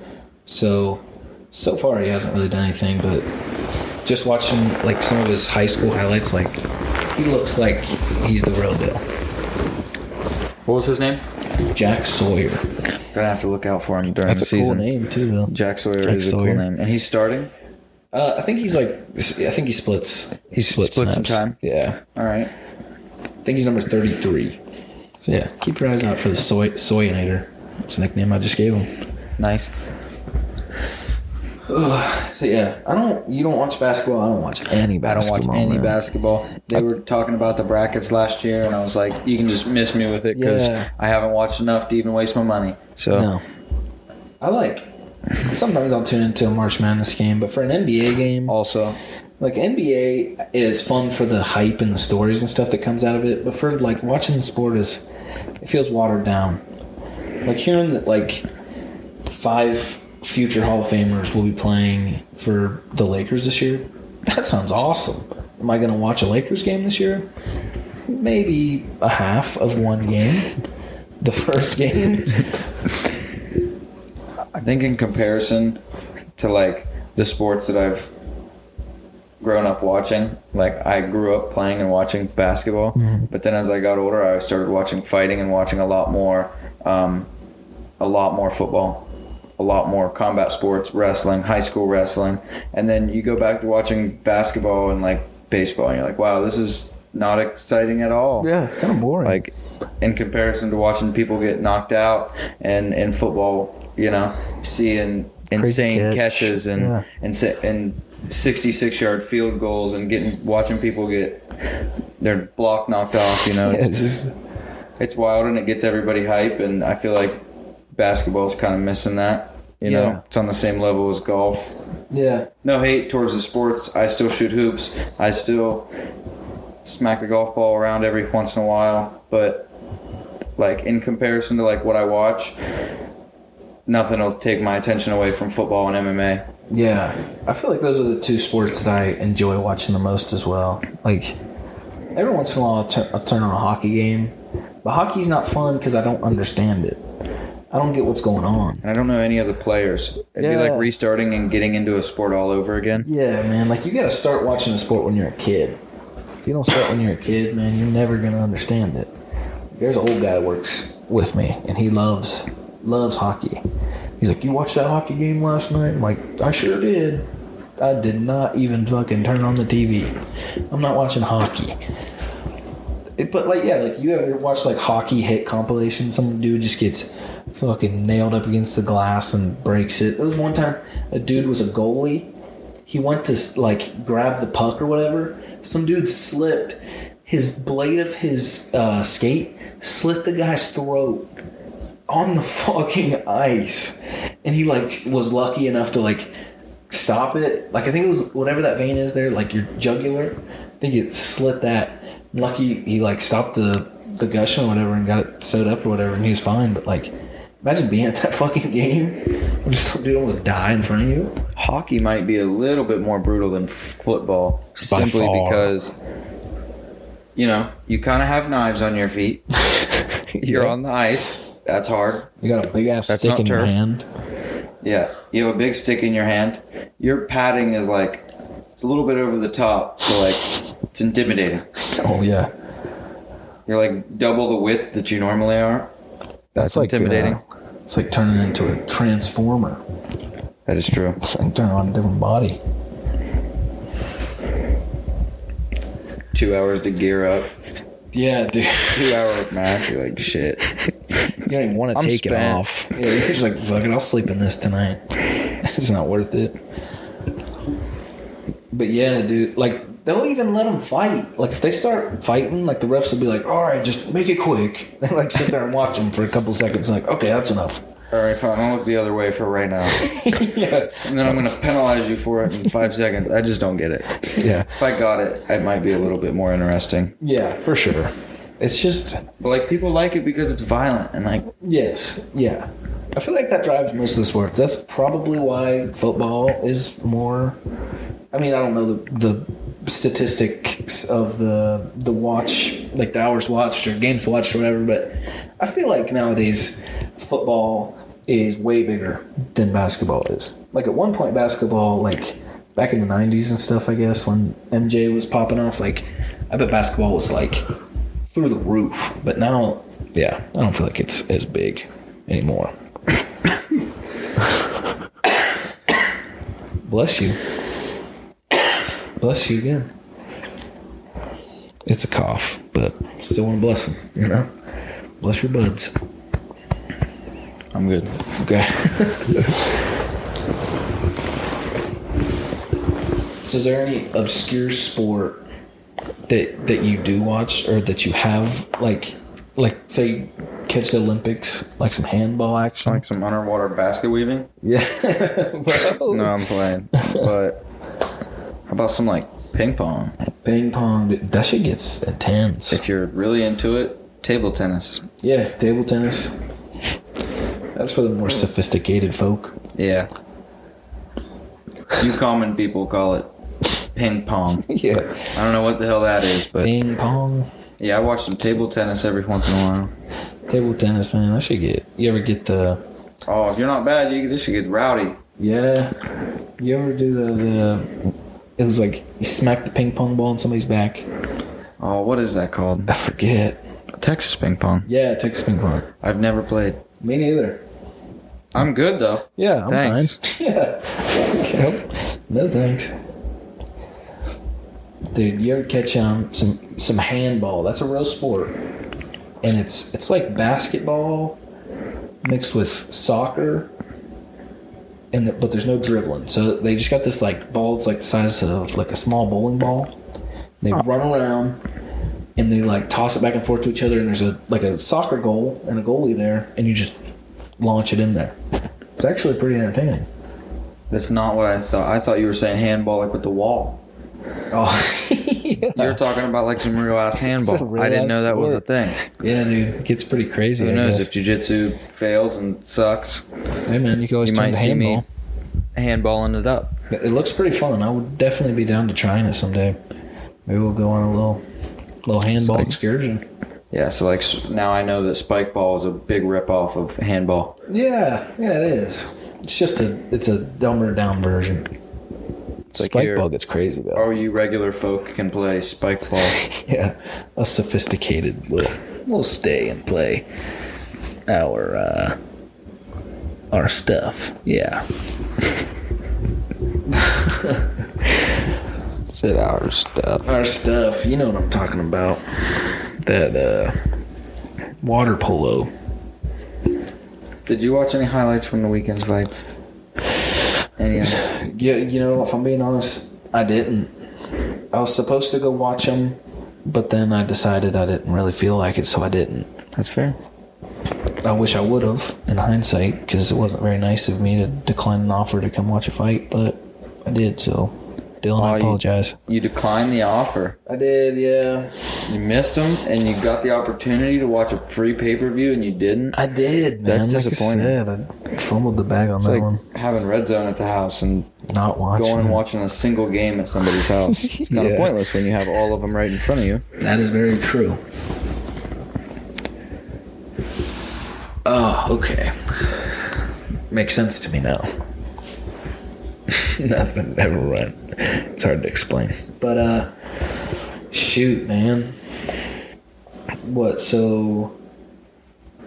So so far he hasn't really done anything, but just watching like some of his high school highlights, like he looks like he's the real deal. What was his name? Jack Sawyer. Gonna have to look out for him during That's the a season. cool name too, though. Jack Sawyer Jack is a cool name, and he's starting. Uh, I think he's like, I think he splits. He splits Splits some snaps. time? Yeah, All right. I think he's number thirty-three. So yeah, keep your eyes out for the soy Soyinator. That's the nickname I just gave him. Nice. So yeah, I don't. You don't watch basketball. I don't watch any basketball. I don't watch any man. basketball. They were talking about the brackets last year, and I was like, "You can just miss me with it because Yeah. I haven't watched enough to even waste my money." So No, I like. Sometimes I'll tune into a March Madness game, but for an NBA game, also, like NBA is fun for the hype and the stories and stuff that comes out of it. But for like watching the sport is, it feels watered down. Like hearing that like five future Hall of Famers will be playing for the Lakers this year. That sounds awesome. Am I going to watch a Lakers game this year? Maybe a half of one game. The first game. I think in comparison to like the sports that I've grown up watching, like I grew up playing and watching basketball, but then as I got older, I started watching fighting and watching a lot more, um, a lot more football, a lot more combat sports, wrestling, high school wrestling, and then you go back to watching basketball and like baseball, and you're like, wow, this is not exciting at all yeah, it's kind of boring. like in comparison to watching people get knocked out and in football you know seeing insane catch. catches and Yeah. and and 66 yard field goals and getting watching people get their block knocked off you know Yeah, it's, it's just it's wild and it gets everybody hype and i feel like basketball's kind of missing that you Yeah. know it's on the same level as golf yeah. no hate towards the sports. I still shoot hoops. I still smack the golf ball around every once in a while. But like in comparison to like what I watch, nothing will take my attention away from football and MMA. Yeah, I feel like those are the two sports that I enjoy watching the most as well. Like every once in a while, I'll, turn I'll turn on a hockey game, but hockey's not fun because I don't understand it. I don't get what's going on. And I don't know any other players. It'd be like restarting and getting into a sport all over again. Yeah, man. Like you got to start watching a sport when you're a kid. If you don't start when you're a kid, man, you're never gonna understand it. There's an old guy that works with me, and he loves loves hockey. He's like, "You watched that hockey game last night?" I'm like, "I sure did." I did not even fucking turn on the TV. I'm not watching hockey. It, but like, yeah, like you ever watch like hockey hit compilation? Some dude just gets fucking nailed up against the glass and breaks it. There was one time a dude was a goalie he went to like grab the puck or whatever. Some dude slipped. His blade of his uh, skate slit the guy's throat on the fucking ice, and he like was lucky enough to like stop it. Like I think it was whatever that vein is there, like your jugular. I think it slit that. Lucky he like stopped the the gushing or whatever and got it sewed up or whatever, and he was fine. But like, imagine being at that fucking game just some dude almost died in front of you. Hockey might be a little bit more brutal than football By simply far. because you know, you kind of have knives on your feet. You're Yeah. on the ice. That's hard. You got a big ass That's stick in your hand. Yeah, you have a big stick in your hand. Your padding is like it's a little bit over the top, so like it's intimidating. Oh yeah, You're like double the width that you normally are. That's, like intimidating. uh, it's like turning into a transformer. that is true. It's like turning on a different body. Two hours to gear up. Yeah, dude. Two hour match. You're like shit. You don't even want to I'm take it off. Yeah, you're just like, fuck it, I'll sleep in this tonight. it's not worth it. But yeah, dude, like they'll even let them fight. Like if they start fighting, like the refs will be like, "All right, just make it quick." They like sit there and watch them for a couple seconds. Like, okay, that's enough. All right, fine. I'll look the other way for right now, yeah, and then I'm gonna penalize you for it in five seconds. I just don't get it. yeah, If I got it, it might be a little bit more interesting. yeah, for sure. It's just But like people like it because it's violent and like yes, yeah. I feel like that drives most of the sports. That's probably why football is more. I mean, I don't know the, the statistics of the the watch, like the hours watched or games watched or whatever, but I feel like nowadays football is way bigger than basketball is. Like at one point, basketball, like back in the '90s and stuff, I guess when MJ was popping off, like I bet basketball was like through the roof. But now, yeah, I don't feel like it's as big anymore. Bless you. Bless you again. It's a cough, but still want to bless them, you know? Bless your buds. I'm good. Okay. so, is there any obscure sport that that you do watch or that you have like, like say, catch the Olympics, like some handball action? Like some underwater basket weaving. Yeah. No, I'm playing. But how about some like ping pong? Ping pong, dude, that shit gets intense. If you're really into it, table tennis. Yeah, table tennis. That's for the more sophisticated folk. Yeah. You common people call it ping pong. Yeah. I don't know what the hell that is, but Ping pong. yeah, I watch some table tennis every once in a while. Table tennis, man. I should get. You ever get the? Oh, if you're not bad, you this should get rowdy. Yeah. You ever do the the? It was like you smacked the ping pong ball in somebody's back. Oh, what is that called? I forget. Texas ping pong. Yeah, Texas ping pong. I've never played. Me neither. I'm good though. Yeah, I'm Thanks. fine. Yeah. No thanks. Dude, you ever catch um some some handball? That's a real sport, and it's it's like basketball mixed with soccer, and the, but there's no dribbling. So they just got this like ball. It's like the size of like a small bowling ball. They oh. run around and they like toss it back and forth to each other. And there's a like a soccer goal and a goalie there, and you just launch it in there. It's actually pretty entertaining. That's not what I thought. I thought you were saying handball like with the wall. Oh, yeah. You're talking about like some real ass handball. real I didn't know that was a thing. yeah, dude, it gets pretty crazy. Who I knows guess. if jujitsu fails and sucks, hey man, you can always you turn might the see me handball. handballing it up. It looks pretty fun. I would definitely be down to trying it someday. Maybe we'll go on a little little handball Spike. excursion. Yeah, so like now I know that spike ball is a big rip off of handball. Yeah, yeah, it is. It's just a it's a dumber down version. Like Spike here- ball gets crazy though. Or you regular folk can play spike ball. Yeah, us sophisticated will will stay and play our uh, our stuff. Yeah. Sit our stuff. Our stuff. You know what I'm talking about. That uh, water polo. Did you watch any highlights from the weekend's fights? Of? Yeah, you know, if I'm being honest, I didn't. I was supposed to go watch them, but then I decided I didn't really feel like it, so I didn't. That's fair. I wish I would have, in hindsight, because it wasn't very nice of me to decline an offer to come watch a fight, but I did. So, Dylan, Oh, I apologize. You declined the offer. I did, yeah. You missed them, and you got the opportunity to watch a free pay per view, and you didn't. I did, man. That's like disappointing. I said, I fumbled the bag on It's that like one. having red zone at the house and Not watching. going and watching a single game at somebody's house. It's kind Yeah. of pointless when you have all of them right in front of you. That is very true. Oh, okay. Makes sense to me now. Nothing ever went. It's hard to explain. But uh shoot, man. What so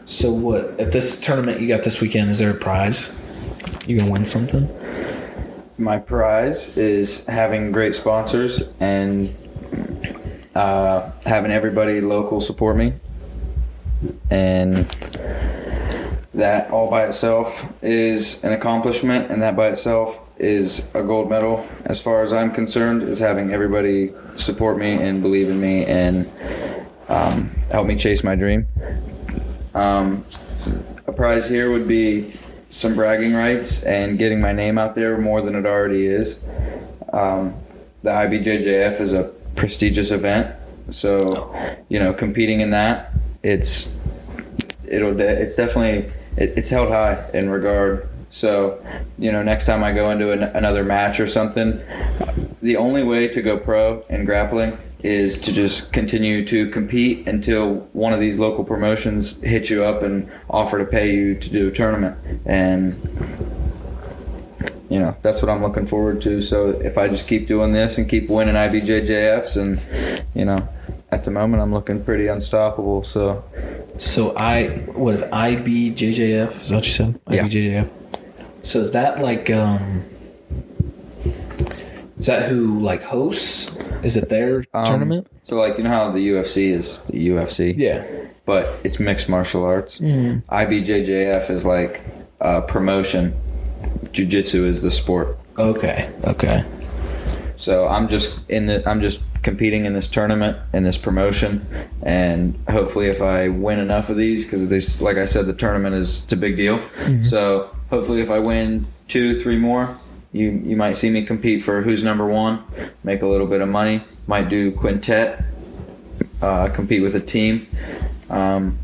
so what at this tournament you got this weekend is there a prize? You gonna win something? My prize is having great sponsors and uh, having everybody local support me. And that all by itself is an accomplishment, and that by itself is a gold medal as far as I'm concerned. Is having everybody support me and believe in me and um, help me chase my dream. Um, a prize here would be some bragging rights and getting my name out there more than it already is. Um, the IBJJF is a prestigious event, so you know competing in that, it's it'll de- it's definitely it, it's held high in regard. So, you know, next time I go into an, another match or something, the only way to go pro in grappling is to just continue to compete until one of these local promotions hit you up and offer to pay you to do a tournament. And you know, that's what I'm looking forward to. So if I just keep doing this and keep winning IBJJFs and you know, at the moment I'm looking pretty unstoppable. So So I what is IBJJF? Is that what you said? Yeah. IBJJF. So is that like um is that who like hosts? Is it their um, tournament? So like you know how the UFC is the UFC, Yeah. but it's mixed martial arts. IBJJF is like a promotion. Jiu-jitsu is the sport. Okay. Okay. So I'm just in the I'm just competing in this tournament in this promotion, and hopefully if I win enough of these, because this like I said, the tournament is it's a big deal. So hopefully if I win two, three more, you you might see me compete for who's number one, make a little bit of money. Might do quintet, uh, compete with a team. Um,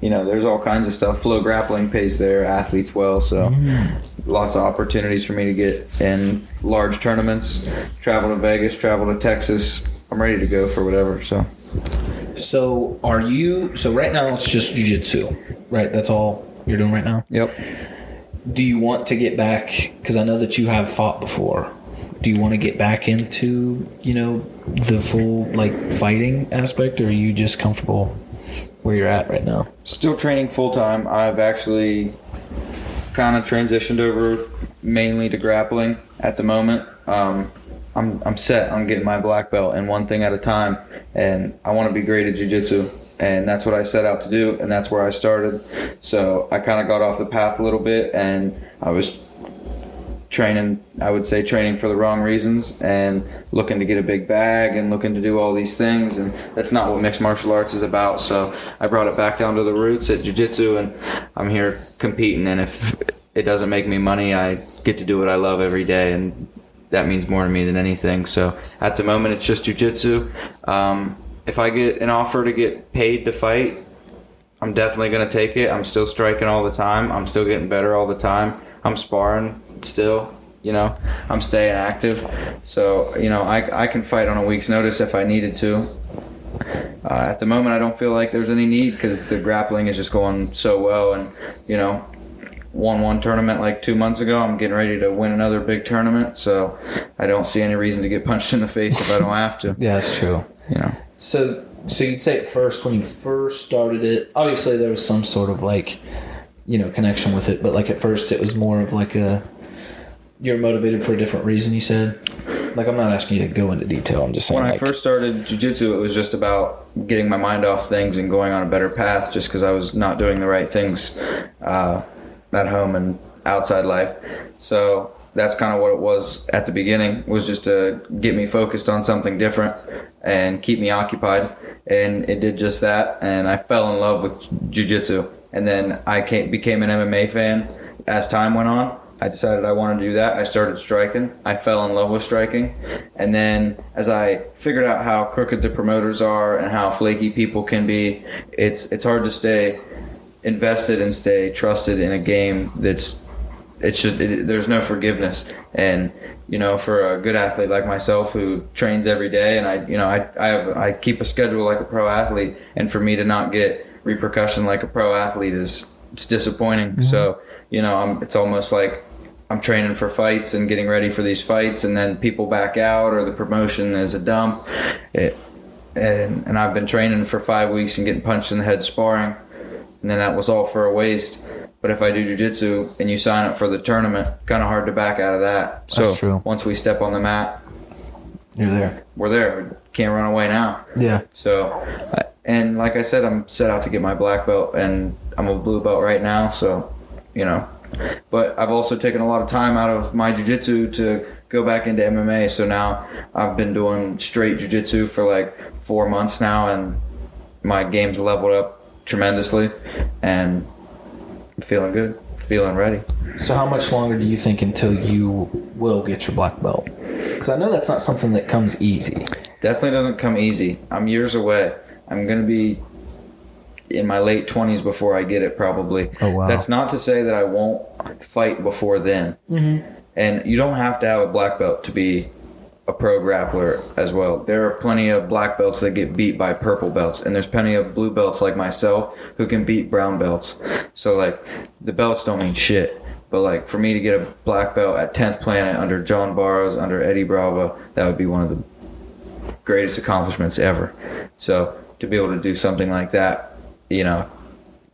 you know, there's all kinds of stuff. FloGrappling pays their athletes well, so lots of opportunities for me to get in large tournaments. Travel to Vegas, travel to Texas. I'm ready to go for whatever. So So are you so right now it's just jujitsu, right? That's all you're doing right now? yep. Do you want to get back because I know that you have fought before. Do you want to get back into, you know, the full like fighting aspect or are you just comfortable where you're at right now? Still training full time. I've actually kind of transitioned over mainly to grappling at the moment. Um, I'm, I'm set on getting my black belt and one thing at a time, and I want to be great at jiu-jitsu. And that's what I set out to do, and that's where I started. So I kind of got off the path a little bit, and I was training i would say training for the wrong reasons and looking to get a big bag and looking to do all these things and that's not what mixed martial arts is about. So i brought it back down to the roots at jiu-jitsu and i'm here competing and if it doesn't make me money i get to do what i love every day and that means more to me than anything. So at the moment it's just jiu-jitsu. Um, if i get an offer to get paid to fight I'm definitely gonna take it. I'm still striking all the time. I'm still getting better all the time. I'm sparring still. You know, I'm staying active. So you know, I I can fight on a week's notice if I needed to. Uh, at the moment, I don't feel like there's any need because the grappling is just going so well, and you know, won one tournament like two months ago. I'm getting ready to win another big tournament, so I don't see any reason to get punched in the face if I don't have to. Yeah, that's true. You know. So, so you'd say at first when you first started it, obviously there was some sort of like, you know, connection with it, but like at first it was more of like a, you're motivated for a different reason. You said, like I'm not asking you to go into detail. I'm just saying. When I first started jujitsu, it was just about getting my mind off things and going on a better path. Just because I was not doing the right things uh, at home and outside life, so that's kind of what it was at the beginning. Was just to get me focused on something different and keep me occupied, and it did just that. And I fell in love with jujitsu, and then I came, became an MMA fan as time went on. I decided I wanted to do that. I started striking. I fell in love with striking. And then as I figured out how crooked the promoters are and how flaky people can be, it's it's hard to stay invested and stay trusted in a game that's it's just it, there's no forgiveness. And you know for a good athlete like myself who trains every day and I you know I I, have, I keep a schedule like a pro athlete. And for me to not get repercussion like a pro athlete is it's disappointing. Mm-hmm. So you know I'm it's almost like I'm training for fights and getting ready for these fights and then people back out or the promotion is a dump. It and and I've been training for 5 weeks and getting punched in the head sparring. And then that was all for a waste but if I do jujitsu and you sign up for the tournament, kind of hard to back out of that. So That's true. once we step on the mat, you're there. we're there. Can't run away now. Yeah. So, and like I said, I'm set out to get my black belt, and I'm a blue belt right now. So, you know, But I've also taken a lot of time out of my jiu-jitsu to go back into MMA. So now I've been doing straight jiu-jitsu for like four months now, and my game's leveled up tremendously, and I'm feeling good, feeling ready. So how much longer do you think until you will get your black belt? Because I know that's not something that comes easy. Definitely doesn't come easy. I'm years away. I'm gonna be in my late 20s before I get it, probably. Oh, wow. That's not to say that I won't fight before then. Mm-hmm. And you don't have to have a black belt to be a pro grappler as well. There are plenty of black belts that get beat by purple belts, and there's plenty of blue belts like myself who can beat brown belts. So, like, the belts don't mean shit. But, like, for me to get a black belt at 10th Planet under John Barrows, under Eddie Bravo, that would be one of the greatest accomplishments ever. So, to be able to do something like that, you know,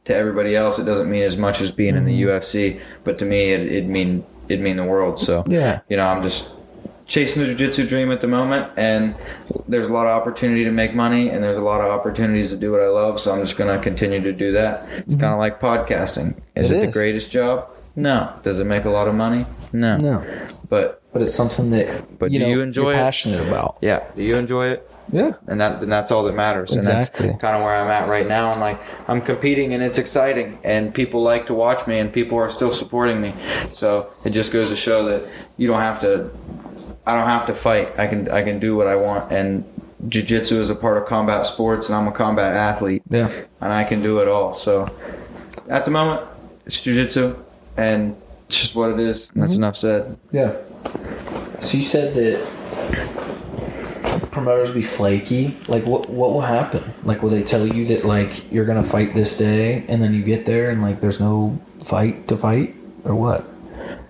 to everybody else, it doesn't mean as much as being in the mm-hmm. UFC, but to me, it, it mean it mean the world. So, Yeah. you know, I'm just chasing the jiu-jitsu dream at the moment and there's a lot of opportunity to make money and there's a lot of opportunities to do what I love so I'm just going to continue to do that. It's kind of mm-hmm. like podcasting. Is It it, is. the greatest job? No. Does it make a lot of money? No. No, But but it's something that But you do know you enjoy passionate about. yeah, do you enjoy it? Yeah. and that and that's all that matters. Exactly. And that's kind of where I'm at right now. I'm like I'm competing and it's exciting, and people like to watch me, and people are still supporting me. So it just goes to show that you don't have to. I don't have to fight. I can I can do what I want, and jiu-jitsu is a part of combat sports, and I'm a combat athlete, Yeah. and I can do it all. So at the moment, it's jiu-jitsu, and it's just what it is. And that's mm-hmm. enough said. Yeah. So you said that promoters be flaky. Like, what what will happen? Like, will they tell you that like you're gonna fight this day, and then you get there and like there's no fight to fight, or what?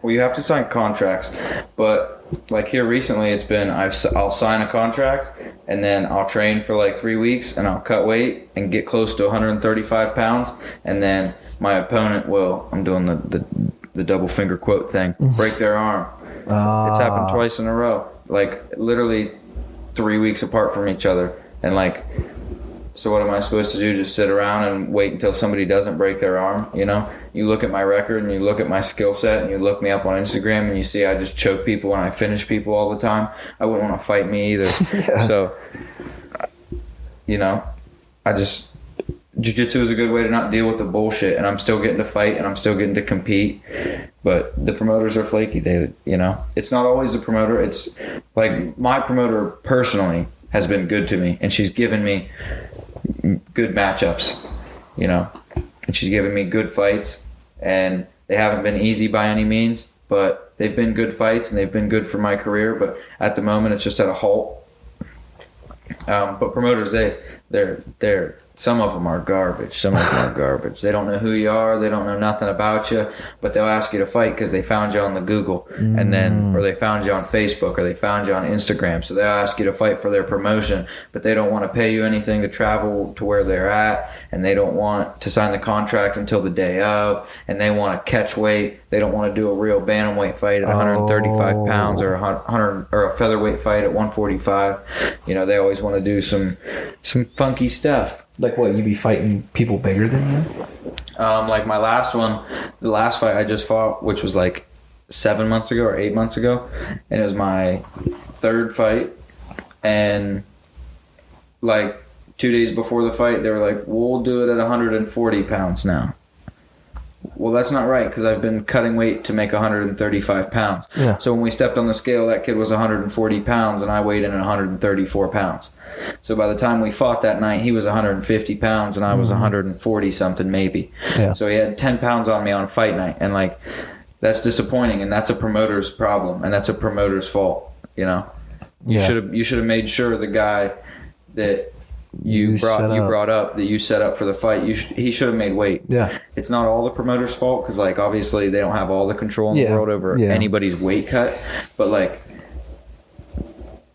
Well, you have to sign contracts, but like here recently, it's been I've I'll sign a contract and then I'll train for like three weeks and I'll cut weight and get close to 135 pounds, and then my opponent will I'm doing the the, the double finger quote thing break their arm. It's happened Ah. twice in a row, like literally three weeks apart from each other, and like. So what am I supposed to do? Just sit around and wait until somebody doesn't break their arm? You know, you look at my record and you look at my skill set and you look me up on Instagram and you see I just choke people and I finish people all the time. I wouldn't want to fight me either. So, you know, I just jiu-jitsu is a good way to not deal with the bullshit and I'm still getting to fight and I'm still getting to compete. But the promoters are flaky. They, you know, it's not always the promoter. It's like my promoter personally has been good to me and she's given me good matchups, you know, and she's given me good fights, and they haven't been easy by any means, but they've been good fights and they've been good for my career. But at the moment, it's just at a halt. Um, but promoters, they they're they're some of them are garbage. Some of them are garbage. They don't know who you are. They don't know nothing about you. But they'll ask you to fight because they found you on the Google, and then mm. or they found you on Facebook or they found you on Instagram. So they'll ask you to fight for their promotion, but they don't want to pay you anything to travel to where they're at, and they don't want to sign the contract until the day of, and they want to catch weight. They don't want to do a real bantamweight fight at 135 Oh. pounds or a 100 or a featherweight fight at 145. You know, they always want to do some some funky stuff. Like, what you be fighting people bigger than you? Um, like my last one, the last fight I just fought, which was like seven months ago or eight months ago, and it was my third fight. And like two days before the fight, they were like, "We'll do it at 140 pounds now." Well, that's not right because I've been cutting weight to make 135 pounds. Yeah. So when we stepped on the scale, that kid was 140 pounds, and I weighed in at 134 pounds. So by the time we fought that night, he was 150 pounds, and I was mm-hmm. 140 something maybe. Yeah. So he had 10 pounds on me on fight night, and like that's disappointing, and that's a promoter's problem, and that's a promoter's fault. You know, Yeah. you should have you should have made sure the guy that you, You brought you up. brought up that you set up for the fight. You sh- he should have made weight. Yeah. It's not all the promoter's fault because like obviously they don't have all the control in Yeah. the world over Yeah. anybody's weight cut, but like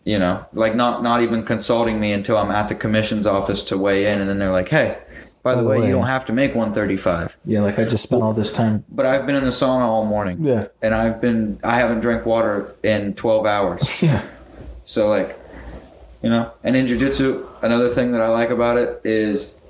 you know, like not not even consulting me until I'm at the commission's office to weigh in, and then they're like, "Hey, by, the, way, you don't have to make 135." Yeah, like I just spent all this time. But I've been in the sauna all morning. Yeah. And I've been I haven't drank water in 12 hours. Yeah. So like, you know, and in jujitsu, another thing that I like about it is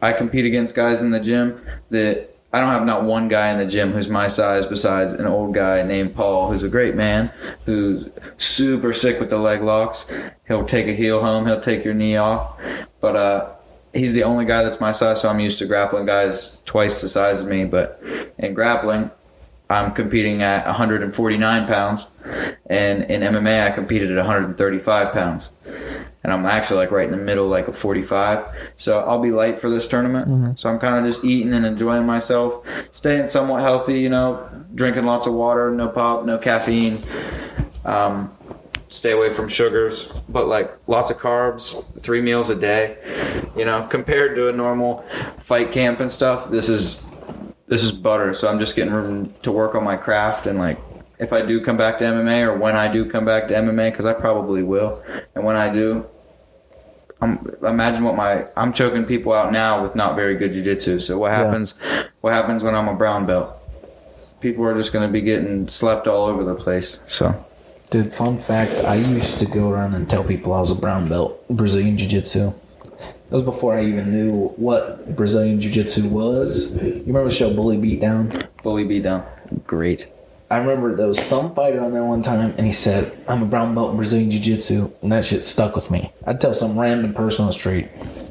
I compete against guys in the gym that I don't have not one guy in the gym who's my size besides an old guy named Paul, who's a great man, who's super sick with the leg locks. He'll take a heel hook, he'll take your knee off. But uh, he's the only guy that's my size, so I'm used to grappling guys twice the size of me. But in grappling, I'm competing at 149 pounds, and in MMA, I competed at 135 pounds and I'm actually like right in the middle, like a 45. So I'll be light for this tournament. Mm-hmm. So I'm kind of just eating and enjoying myself, staying somewhat healthy. You know, drinking lots of water, no pop, no caffeine. Um, stay away from sugars, but like lots of carbs, three meals a day. You know, compared to a normal fight camp and stuff, this is this is butter. So I'm just getting room to work on my craft and like if I do come back to MMA or when I do come back to MMA, because I probably will, and when I do, I'm, imagine what my I'm choking people out now with not very good jujitsu. So what Yeah. happens? What happens when I'm a brown belt? People are just going to be getting slept all over the place. So Dude, fun fact I used to go around and tell people I was a brown belt, Brazilian Jiu Jitsu. That was before I even knew what Brazilian Jiu Jitsu was. You remember the show Bully Beatdown? bully beat down, great. I remember there was some fighter on there one time, and he said, "I'm a brown belt in Brazilian Jiu Jitsu," and that shit stuck with me. I'd tell some random person on the street,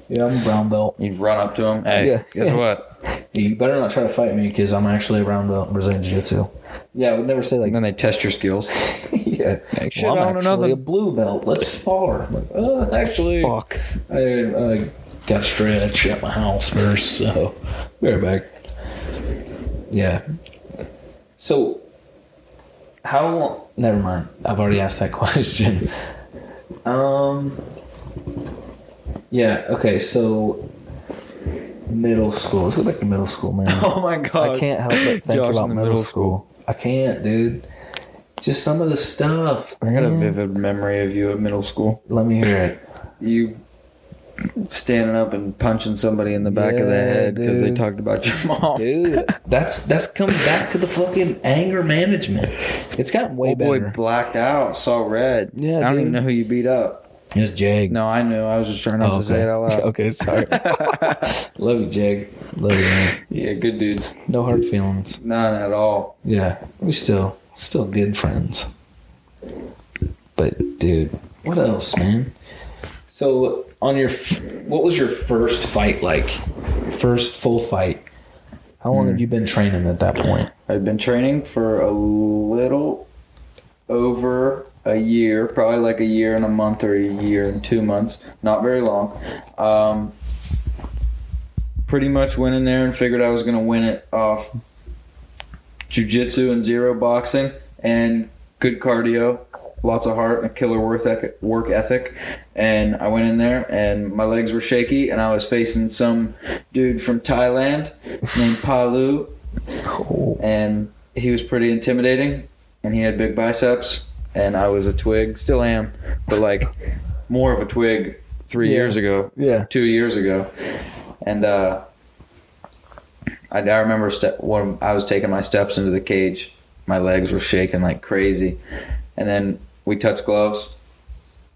"Yeah, I'm a brown belt." You'd run up to him. Hey, Yeah. guess Yeah. what? You better not try to fight me because I'm actually a brown belt Brazilian Jiu Jitsu. Yeah, I would never say like, And then they test your skills. yeah, shit, well, I I'm know actually a blue belt. Let's spar. I'm like, uh, actually, Fuck. I, I got to stretch at my house first, so be right back. Yeah. So, how long? Never mind. I've already asked that question. Um. Yeah. Okay. So, middle school. Let's go back to middle school, man. Oh my god! I can't help but think Josh about middle, middle school. I can't, dude. Just some of the stuff. I got a vivid memory of you at middle school. Let me hear it. You standing up and punching somebody in the back of the head because they talked about your mom. dude. That's that's comes back to the fucking anger management. It's gotten way Old boy blacked out, saw red. Yeah, I don't dude. even know who you beat up. It's Jag. No, I knew. I was just trying not Oh, to say it out loud. okay, sorry. Love you, Jag. Love you, man. Yeah, good dude. No hard feelings. None at all. Yeah, we still still good friends. But dude, what else, man? So on your, f- what was your first fight like? First full fight. How long had hmm. you been training at that point? I've been training for a little over a year, probably like a year and a month or a year and two months. Not very long. Um, pretty much went in there and figured I was going to win it off jujitsu and zero boxing and good cardio, lots of heart and a killer work ethic, work ethic. And I went in there and my legs were shaky and I was facing some dude from Thailand named Palu and he was pretty intimidating and he had big biceps and I was a twig, still am, but like more of a twig 3 Yeah. years ago, yeah. 2 years ago. And uh I, I remember step when I was taking my steps into the cage, my legs were shaking like crazy. And then we touched gloves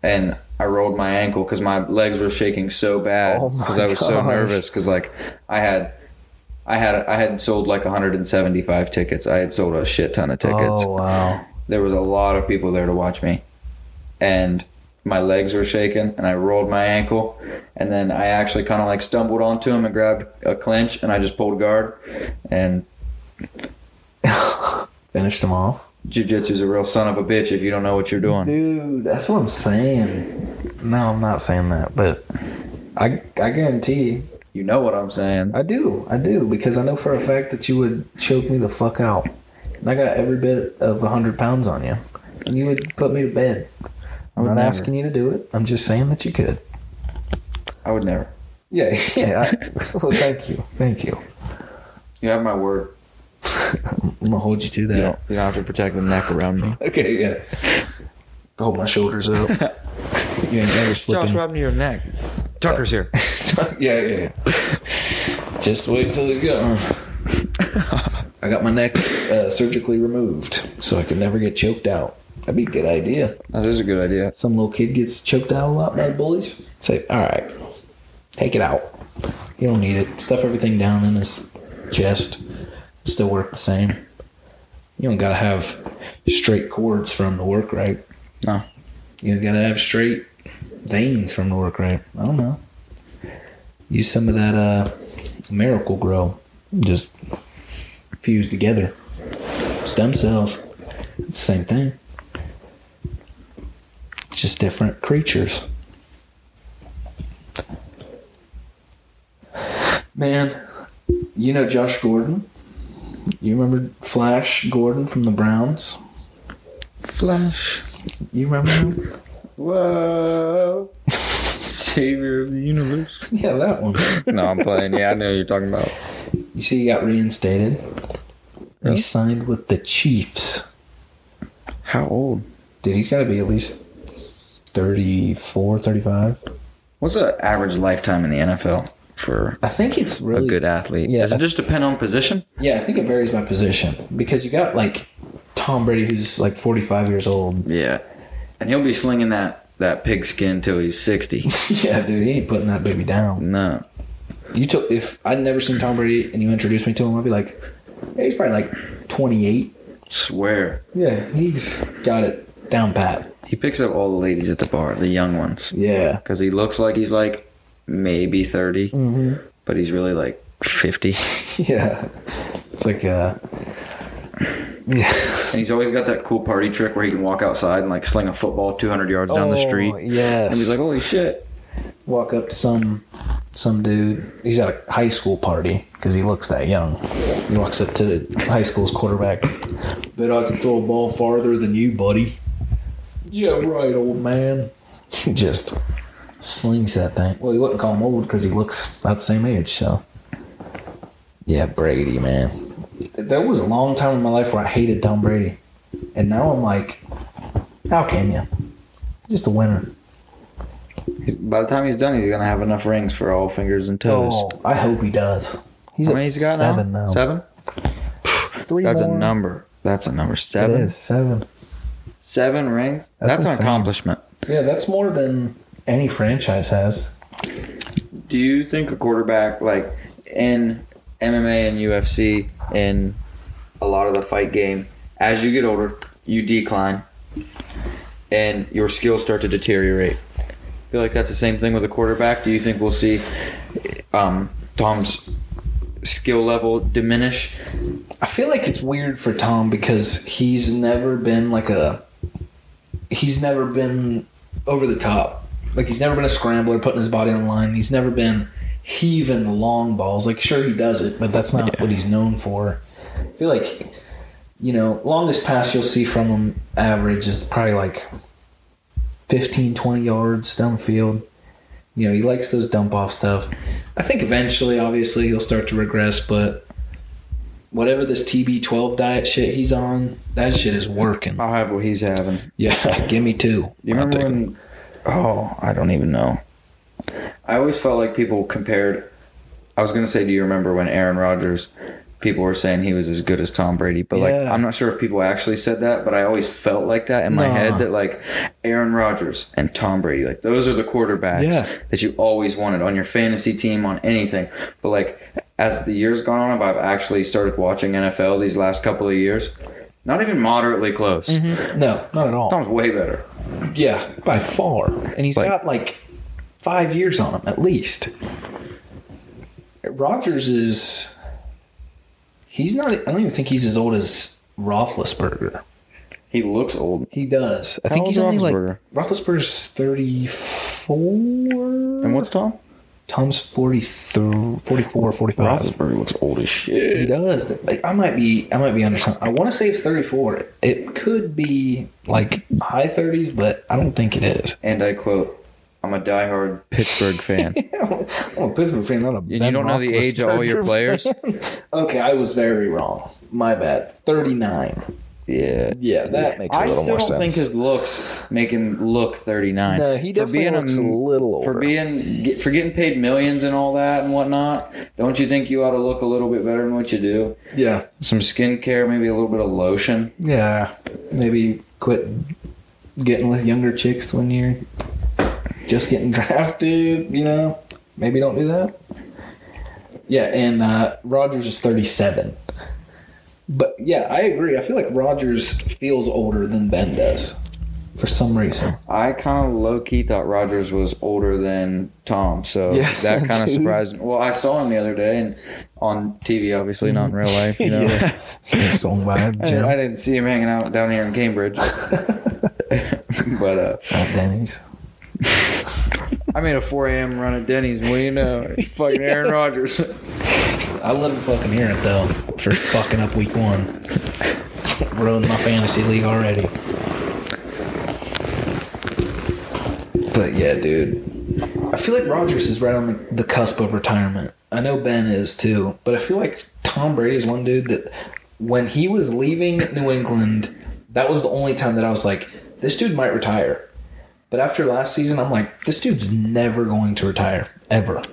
and I rolled my ankle cuz my legs were shaking so bad Oh cuz I was so nervous cuz like I had I had I had sold like 175 tickets. I had sold a shit ton of tickets. Oh wow. There was a lot of people there to watch me, and my legs were shaking, and I rolled my ankle, and then I actually kind of like stumbled onto him and grabbed a clinch, and I just pulled guard, and Finished him off. jujitsu's a real son of a bitch if you don't know what you're doing. Dude, that's what I'm saying. No, I'm not saying that, but I I guarantee You know what I'm saying? I do. I do because I know for a fact that you would choke me the fuck out. And I got every bit of hundred pounds on you, and you would put me to bed. I'm not never. asking you to do it. I'm just saying that you could. I would never. Yeah, yeah. I, well, thank you, thank you. You have my word. I'm gonna hold you to You that. don't, you don't have to protect the neck around me. Okay, yeah. Hold my shoulders up. you ain't never slipping. rub me your neck. Tucker's here. yeah, yeah, yeah. Just wait till he's gone. I got my neck uh, surgically removed so I could never get choked out. That'd be a good idea. That is a good idea. Some little kid gets choked out a lot by bullies. Say, all right, take it out. You don't need it. Stuff everything down in his chest. still work the same. You don't gotta have straight cords for them to work right. No. You gotta have straight veins for them to work right. I don't know. Use some of that uh, Miracle-Gro. Just fuse together. Stem cells. It's the same thing. Just different creatures. Man, you know Josh Gordon? You remember Flash Gordon from the Browns? Flash. You remember him? Whoa. Savior of the universe. yeah, that one. no, I'm playing. Yeah, I know who you're talking about. You see, he got reinstated. Really? He signed with the Chiefs. How old? Dude, he's got to be at least 34, 35. What's the average lifetime in the NFL for I think it's really a good athlete? Yeah, Does it just depend on position? Yeah, I think it varies by position because you got like Tom Brady, who's like 45 years old. Yeah. And he'll be slinging that that pigskin till he's 60. yeah, dude, he ain't putting that baby down. no. You took if I'd never seen Tom Brady and you introduced me to him, I'd be like, yeah, he's probably like 28. Swear. Yeah, he's got it down pat. He picks up all the ladies at the bar, the young ones. Yeah. Because he looks like he's like maybe 30, Mm-hmm. but he's really like 50. Yeah. It's like uh Yeah. And he's always got that cool party trick where he can walk outside and like sling a football 200 yards down the street. Oh, Yes. And he's like, holy shit. Walk up to some some dude. He's at a high school party because he looks that young. He walks up to the high school's quarterback. Bet I can throw a ball farther than you, buddy. Yeah, right, old man. He just slings that thing. Well, he wouldn't call him old because he looks about the same age. So, yeah, Brady, man. There was a long time in my life where I hated Tom Brady, and now I'm like, how can you? Just a winner. By the time he's done, he's going to have enough rings for all fingers and toes. Oh, I hope he does. He's How many he's got seven now? now. Seven? Three That's more. a number. That's a number. It Seven? is seven. Seven rings? That's That's, an accomplishment. Yeah, that's more than any franchise has. Do you think a quarterback, like in MMA and UFC, in a lot of the fight game, as you get older, you decline and your skills start to deteriorate? I feel like that's the same thing with a quarterback. Do you think we'll see um, Tom's skill level diminish? I feel like it's weird for Tom because he's never been like a. He's never been over the top. Like he's never been a scrambler, putting his body on the line. He's never been heaving long balls. Like sure he does it, but that's not what he's known for. I feel like, you know, longest pass you'll see from him average is probably like 15, 20 yards down the field. You know, he likes those dump off stuff. I think eventually, obviously, he'll start to regress, but whatever this TB12 diet shit he's on, that shit is working. I'll have what he's having. Yeah, give me two. You remember when? Oh, I don't even know. I always felt like people compared. I was gonna say, do you remember when Aaron Rodgers? People were saying he was as good as Tom Brady, but like Yeah. I'm not sure if people actually said that, but I always felt like that in my Nah. head that like Aaron Rodgers and Tom Brady, like those are the quarterbacks Yeah. that you always wanted on your fantasy team on anything. But like as the years gone on, I've actually started watching NFL these last couple of years. Not even moderately close. Mm-hmm. No, not at all. Tom's way better. Yeah, by far. And he's Like- got like five years on him at least. Rodgers is. He's not. I don't even think he's as old as Roethlisberger. He looks old. He does. I How think he's only like Roethlisberger? Roethlisberger's thirty four. And what's Tom? Tom's 43, 44, 45. Roethlisberger looks old as shit. He does. Like, I might be. I might be under some. I want to say it's thirty four. It could be like high thirties, but I don't think it is. And I quote, I'm a diehard Pittsburgh fan. I'm a Pittsburgh fan, not a. And you don't know the age of all your players? okay, I was very wrong. My bad. Thirty nine. yeah. Yeah, that makes a I little more sense. I still don't think his looks make him look 39. No, he definitely looks a little older. For being for getting paid millions and all that and whatnot, don't you think you ought to look a little bit better than what you do? yeah, Some skincare, maybe a little bit of lotion. yeah. Maybe quit getting with younger chicks when you're just getting drafted. You know, maybe don't do that. Yeah, and uh, Rodgers is thirty seven. But yeah, I agree. I feel like Rodgers feels older than Ben does for some reason. I kind of low key thought Rodgers was older than Tom, so Yeah, that kind of surprised me. Well, I saw him the other day and on TV, obviously not in real life. You know, yeah, song by I, I didn't see him hanging out down here in Cambridge, but uh, at Denny's. I made a 4 a.m. run at Denny's. What do you know? It's fucking Aaron Rodgers. I let him fucking hear it though for fucking up week one. Ruined my fantasy league already. But yeah, dude. I feel like Rodgers is right on the, the cusp of retirement. I know Ben is too, but I feel like Tom Brady is one dude that when he was leaving New England, that was the only time that I was like, this dude might retire. But after last season, I'm like, this dude's never going to retire ever.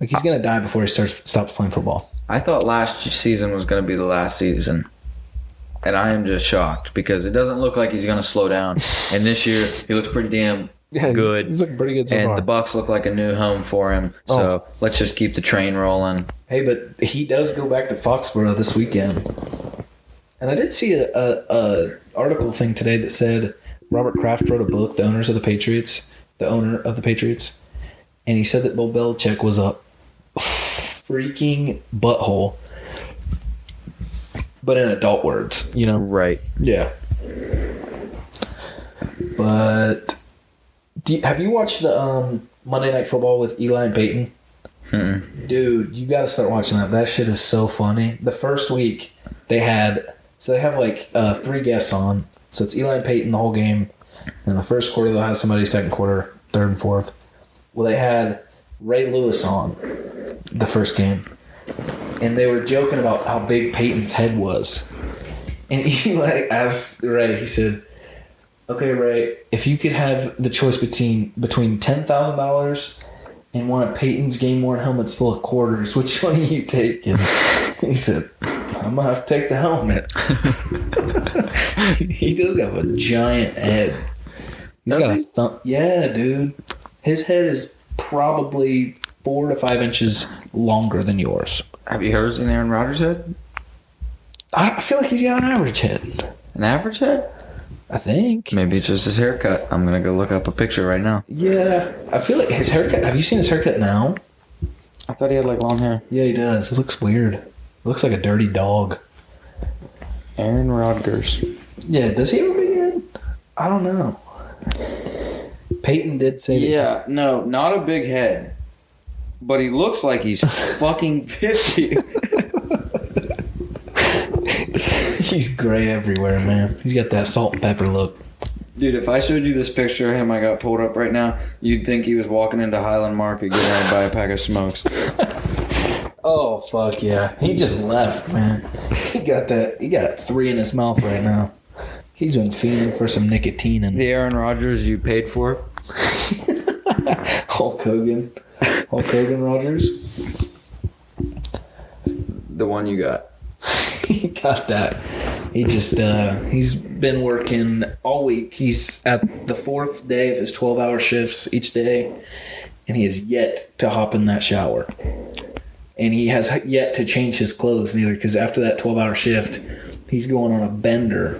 Like he's gonna die before he starts stops playing football. I thought last season was going to be the last season. And I am just shocked because it doesn't look like he's going to slow down. And this year, he looks pretty damn good. He's, looking pretty good so and far. the Bucs look like a new home for him. Oh. So let's just keep the train rolling. hey, but he does go back to Foxborough this weekend. And I did see a, a, a article thing today that said Robert Kraft wrote a book, the owners of the Patriots, the owner of the Patriots, and he said that Bill Belichick was a freaking butthole, but in adult words, you know. Right. Yeah. But do you, have you watched the um, Monday Night Football with Eli and Peyton? Dude, you got to start watching that. That shit is so funny. The first week they had so they have like uh, three guests on. So it's Eli and Peyton the whole game. In the first quarter they'll have somebody. Second quarter, third and fourth. Well, they had Ray Lewis on the first game, and they were joking about how big Peyton's head was. And Eli asked Ray, he said, "Okay, Ray, if you could have the choice between between ten thousand dollars and one of Peyton's game worn helmets full of quarters, which one are you taking?" He said, "I'm gonna have to take the helmet." he does have a giant head. He's Does got he? a thumb. Yeah, dude. His head is probably four to five inches longer than yours. Have you ever seen Aaron Rodgers' head? I I feel like he's got an average head. An average head? I think. Maybe it's just his haircut. I'm gonna go look up a picture right now. Yeah, I feel like his haircut. Have you seen his haircut now? I thought he had like long hair. Yeah, he does. It looks weird. Looks like a dirty dog. Aaron Rodgers. Yeah, does he have a big head? I don't know. Peyton did say that. Yeah, no, not a big head. But he looks like he's fucking 50. He's gray everywhere, man. He's got that salt and pepper look. Dude, if I showed you this picture of him I got pulled up right now, you'd think he was walking into Highland Market getting ready to buy a pack of smokes. Oh fuck yeah! He just left, man. He got that. He got three in his mouth right now. He's been fiending for some nicotine and The Aaron Rodgers you paid for? Hulk Hogan. Hulk Hogan Rogers. The one you got. he got that. He just uh he's been working all week. He's at the fourth day of his twelve hour shifts each day, and he has yet to hop in that shower and he has yet to change his clothes neither because after that 12 hour shift he's going on a bender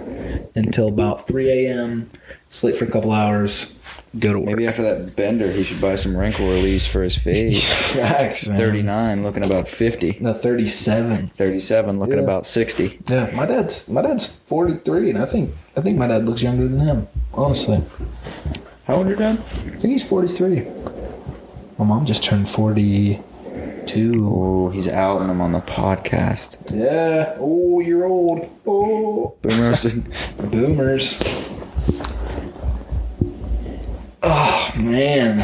until about 3 a.m sleep for a couple hours go to work. maybe after that bender he should buy some wrinkle release for his face. Facts, 39 looking about 50 no 37 37 looking yeah. about 60 yeah my dad's my dad's 43 and i think i think my dad looks younger than him honestly. How old your dad? I think he's 43 my mom just turned 40 too. Oh, he's out and I'm on the podcast. Yeah. Oh, you're old. Oh. Boomers. Boomers. Oh, man.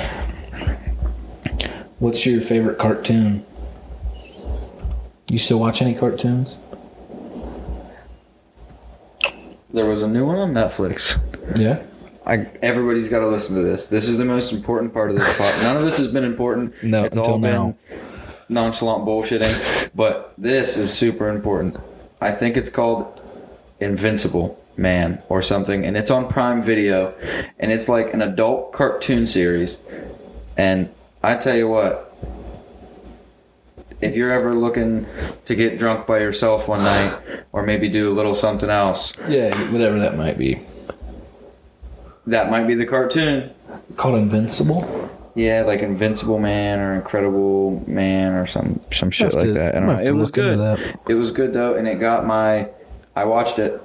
What's your favorite cartoon? You still watch any cartoons? There was a new one on Netflix. Yeah. I, everybody's got to listen to this. This is the most important part of this podcast. None of this has been important. No, it's all been now nonchalant bullshitting. but this is super important. I think it's called Invincible Man or something, and it's on Prime Video, and it's like an adult cartoon series. And I tell you what, if you're ever looking to get drunk by yourself one night, or maybe do a little something else, Yeah, whatever that might be. that might be the cartoon. Called Invincible. Yeah, like Invincible Man or Incredible Man or some some shit like to- that. I don't know. It was good. that. It was good though, and it got my. I watched it.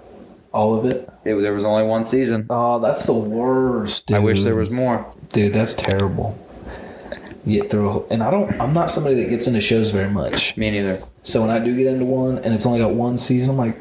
All of it. It there was only one season. Oh, that's the worst. Dude. I wish there was more. Dude, that's terrible. You get through, and I don't. I'm not somebody that gets into shows very much. Me neither. So when I do get into one, and it's only got one season, I'm like,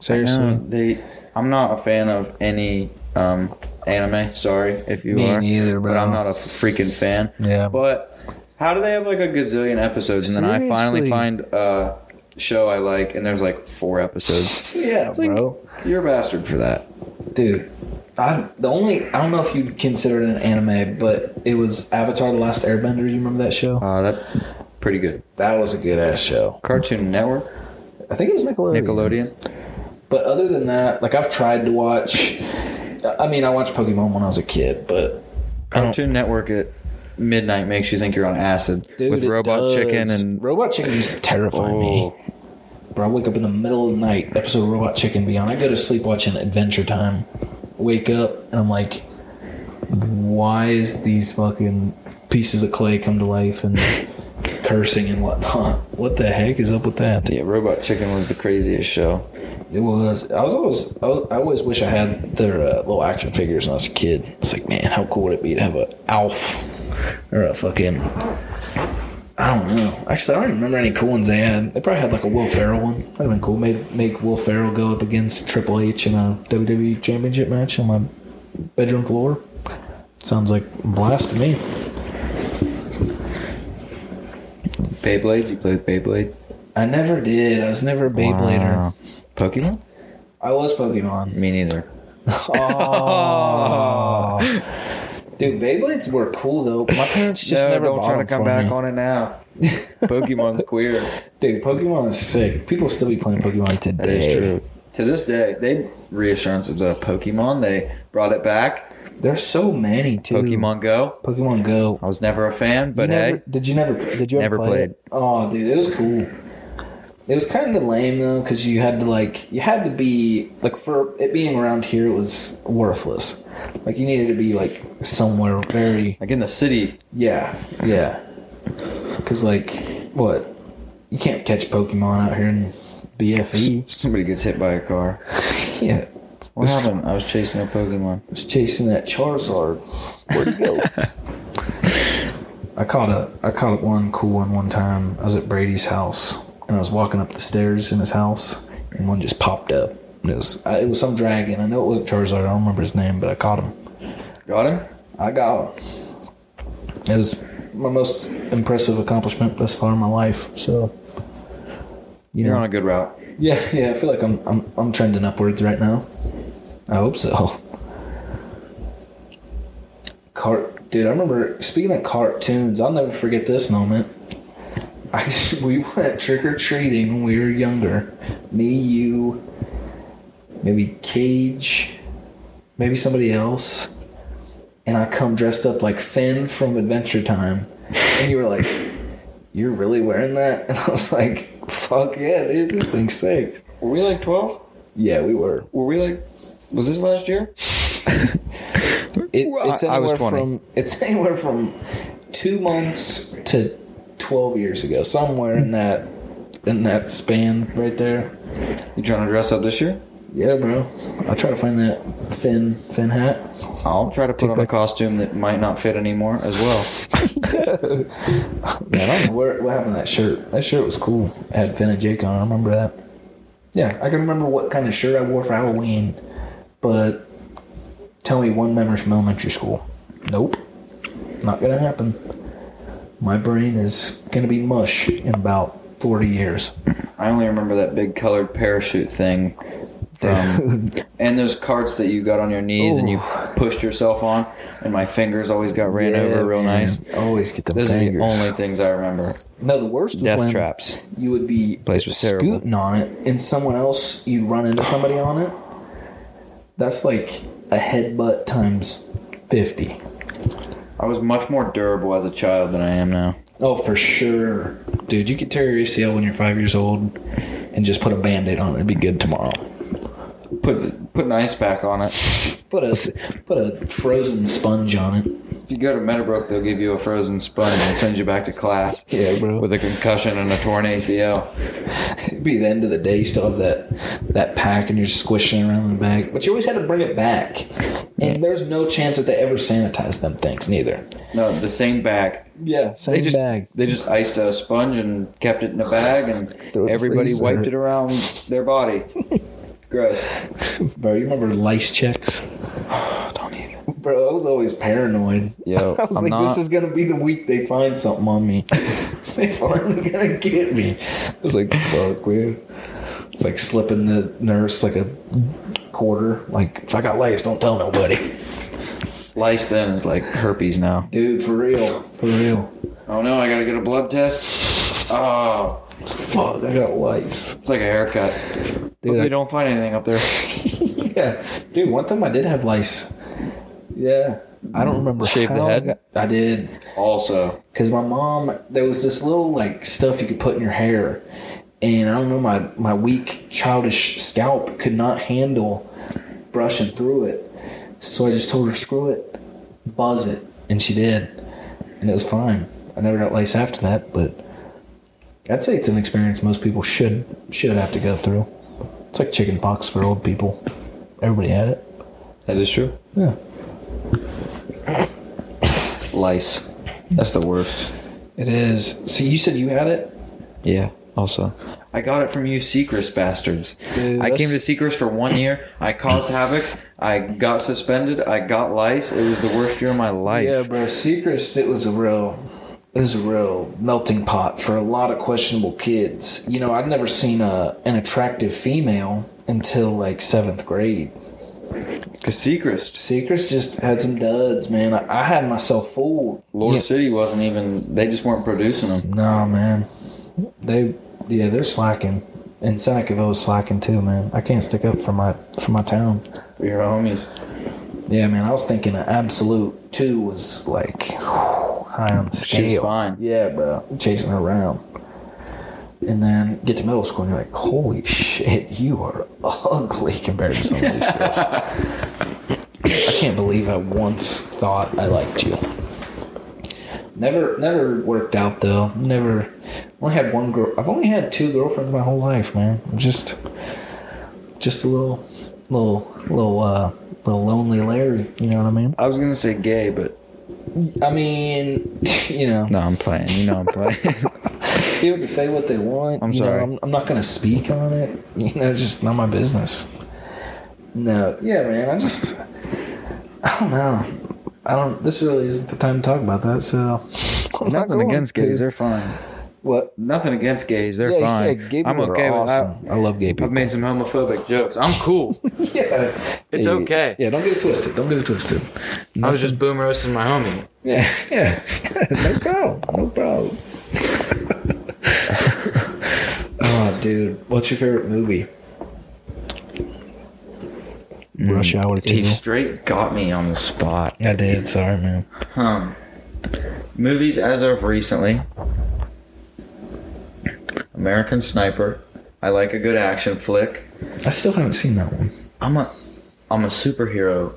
seriously. They. I'm not a fan of any um, anime. Sorry if you Me are. neither, But. I'm not a freaking fan. Yeah. But how do they have like a gazillion episodes and then I finally Seriously. find a show I like and there's like four episodes? yeah, It's like, bro. You're a bastard for that. Dude, I the only I don't know if you'd consider it an anime, but it was Avatar: The Last Airbender. You remember that show? Uh, that pretty good. That was a good ass show. Cartoon Network, I think it was Nickelodeon. Nickelodeon. But other than that, like I've tried to watch. I mean, I watched Pokemon when I was a kid, but Cartoon Network at midnight makes you think you're on acid Dude, with it Robot does. Chicken and Robot Chicken used to terrify me. oh, Bro, I wake up in the middle of the night, episode of Robot Chicken be on. I go to sleep watching Adventure Time. Wake up and I'm like, why is these fucking pieces of clay come to life and cursing and whatnot? What the heck is up with that? yeah, Robot Chicken was the craziest show. It was. I was always. I, was, I always wish I had their uh, little action figures when I was a kid. It's like, man, how cool would it be to have a Alf or a fucking. I don't know. Actually, I don't even remember any cool ones they had. They probably had like a Will Ferrell one. That'd have been cool. Made make Will Ferrell go up against Triple H in a WWE Championship match on my bedroom floor. Sounds like a blast to me. Beyblades, you played Beyblades? I never did. I was never a Beyblader. Wow. Pokemon? I was Pokemon. Me neither. Oh. Dude, Beyblades were cool though. My parents just no, never don't bought try to come back me. on it now. Pokemon's queer. Dude, Pokemon is sick. People still be playing Pokemon today. That is true. To this day, they reassurance of the Pokemon. They brought it back. There's so many too. Pokemon Go. Pokemon Go. I was never a fan, but You never- hey, did you never? Did you Never ever play played. It? Oh, dude, it was cool. It was kind of lame though, because you had to like, you had to be like, for it being around here, it was worthless. Like you needed to be like somewhere very, like in the city, yeah, yeah. Because like, what? You can't catch Pokemon out here in BFE. somebody gets hit by a car. yeah. What happened? I was chasing a Pokemon. I was chasing that Charizard. Where'd he go? I caught a I caught one cool one one time. I was at Brady's house and I was oh. walking up the stairs in his house and one just popped up. It was it was some dragon. I know it wasn't Charizard. I don't remember his name, but I caught him. Got him? I got him. It was my most impressive accomplishment thus far in my life. So you You're know, on a good route. yeah, yeah. I feel like I'm I'm I'm trending upwards right now. I hope so. Cart, dude. I remember speaking of cartoons. I'll never forget this moment. I we went trick or treating when we were younger. Me, you, maybe Cage, maybe somebody else, and I come dressed up like Finn from Adventure Time, and you were like, "You're really wearing that?" And I was like, "Fuck yeah, dude! This thing's sick." Were we like 12? Yeah, we were. Were we like, was this last year? It, it's I- I was anywhere 20. from it's anywhere from two months to twelve years ago, somewhere in that in that span right there. You trying to dress up this year? Yeah, bro. I'll try to find that fin fin hat. I'll try to put on a costume that might not fit anymore as well. Man, I don't know where, what happened to that shirt. That shirt was cool. It had Finn and Jake on. I remember that. Yeah, I can remember what kind of shirt I wore for Halloween, but tell me one memory from elementary school. Nope, not gonna happen. My brain is gonna be mush in about forty years. I only remember that big colored parachute thing. From, and those carts that you got on your knees and you pushed yourself on, and my fingers always got ran Yeah, over real man. nice. Always get the Those fingers. are the only things I remember. No, the worst was Death when traps. you would be Place was terrible. scooting on it, and someone else you'd run into somebody on it. That's like a headbutt times fifty. I was much more durable as a child than I am now. Oh, for sure, dude. You could tear your ACL when you're five years old, and just put a band-aid on it. It'd be good tomorrow. Put put an ice pack on it. Put a put a frozen sponge on it. If you go to Meadowbrook, they'll give you a frozen sponge and send you back to class. Yeah, bro. With a concussion and a torn ACL. It'd be the end of the day. You still have that that pack, and you're squishing around in the bag. But you always had to bring it back, and there's no chance that they ever sanitize them things, neither. No, the same bag. Yeah, same They just bag. they just iced a sponge and kept it in a bag, and Throw it in the everybody freezer. wiped it around their body. Gross. Bro, you remember lice checks? Don't even. Bro, I was always paranoid. Yo, I was I'm like, not. this is gonna be the week they find something on me. they finally gonna get me. I was like, fuck, man. It's like slipping the nurse like a quarter. Like, if I got lice, don't tell nobody. Lice then is like herpes now. Dude, for real, for real. Oh no, I gotta get a blood test. Oh, Fuck, I got lice. it's like a haircut. Dude, Hope I- you don't find anything up there. yeah, dude. One time I did have lice. Yeah, I don't remember. Shave the how I head? I did. Also, Because my mom, there was this little like stuff you could put in your hair, and I don't know, my my weak childish scalp could not handle brushing through it, so I just told her screw it, buzz it, and she did, and it was fine. I never got lice after that, but I'd say it's an experience most people should should have to go through. It's like chicken pox for old people. Everybody had it. that is true. Yeah. Lice. That's the worst. It is. So you said you had it. Yeah. Also, I got it from you, Seacrest bastards. Dude, I came to Seacrest for one year. I caused havoc. I got suspended. I got lice. It was the worst year of my life. Yeah, bro. Seacrest, it was a real, was a real melting pot for a lot of questionable kids. You know, I'd never seen a an attractive female until like seventh grade. Seacrest, Seacrest just had some duds, man. I, I had myself fooled. Lord Yeah. City wasn't even. They just weren't producing them. Nah, man. They, yeah, they're slacking. And Senecaville is slacking too, man. I can't stick up for my for my town. For your homies. Yeah, man. I was thinking an absolute two was like high on the scale. She was fine. Yeah, bro. Chasing her around. And then get to middle school and you're like, holy shit, you are ugly compared to some of these girls. I can't believe I once thought I liked you. Never never worked out though. Never only had one girl I've only had two girlfriends my whole life, man. I'm just just a little little little uh little lonely Larry, you know what I mean? I was gonna say gay, but I mean, you know, no, I'm playing. You know, I'm playing. people can say what they want. I'm you sorry. Know, I'm, I'm not going to speak on it. You know, it's just not my business. No, yeah, man. I just, I don't know. I don't. This really isn't the time to talk about that. So, I'm Nothing against gays. They're fine. What? Nothing against gays. They're Yeah, fine. yeah, gay I'm okay are with awesome. that. I love gay people. I've made some homophobic jokes. I'm cool. yeah, It's Yeah, okay. Yeah, don't get it twisted. Don't get it twisted. I was just boom roasting my homie. Yeah, yeah. no problem. No problem. oh, dude. What's your favorite movie? Rush Hour 2. He straight got me on the spot. I did. Sorry, man. Um, movies as of recently. American Sniper. I like a good action flick. I still haven't seen that one. I'm a I'm a superhero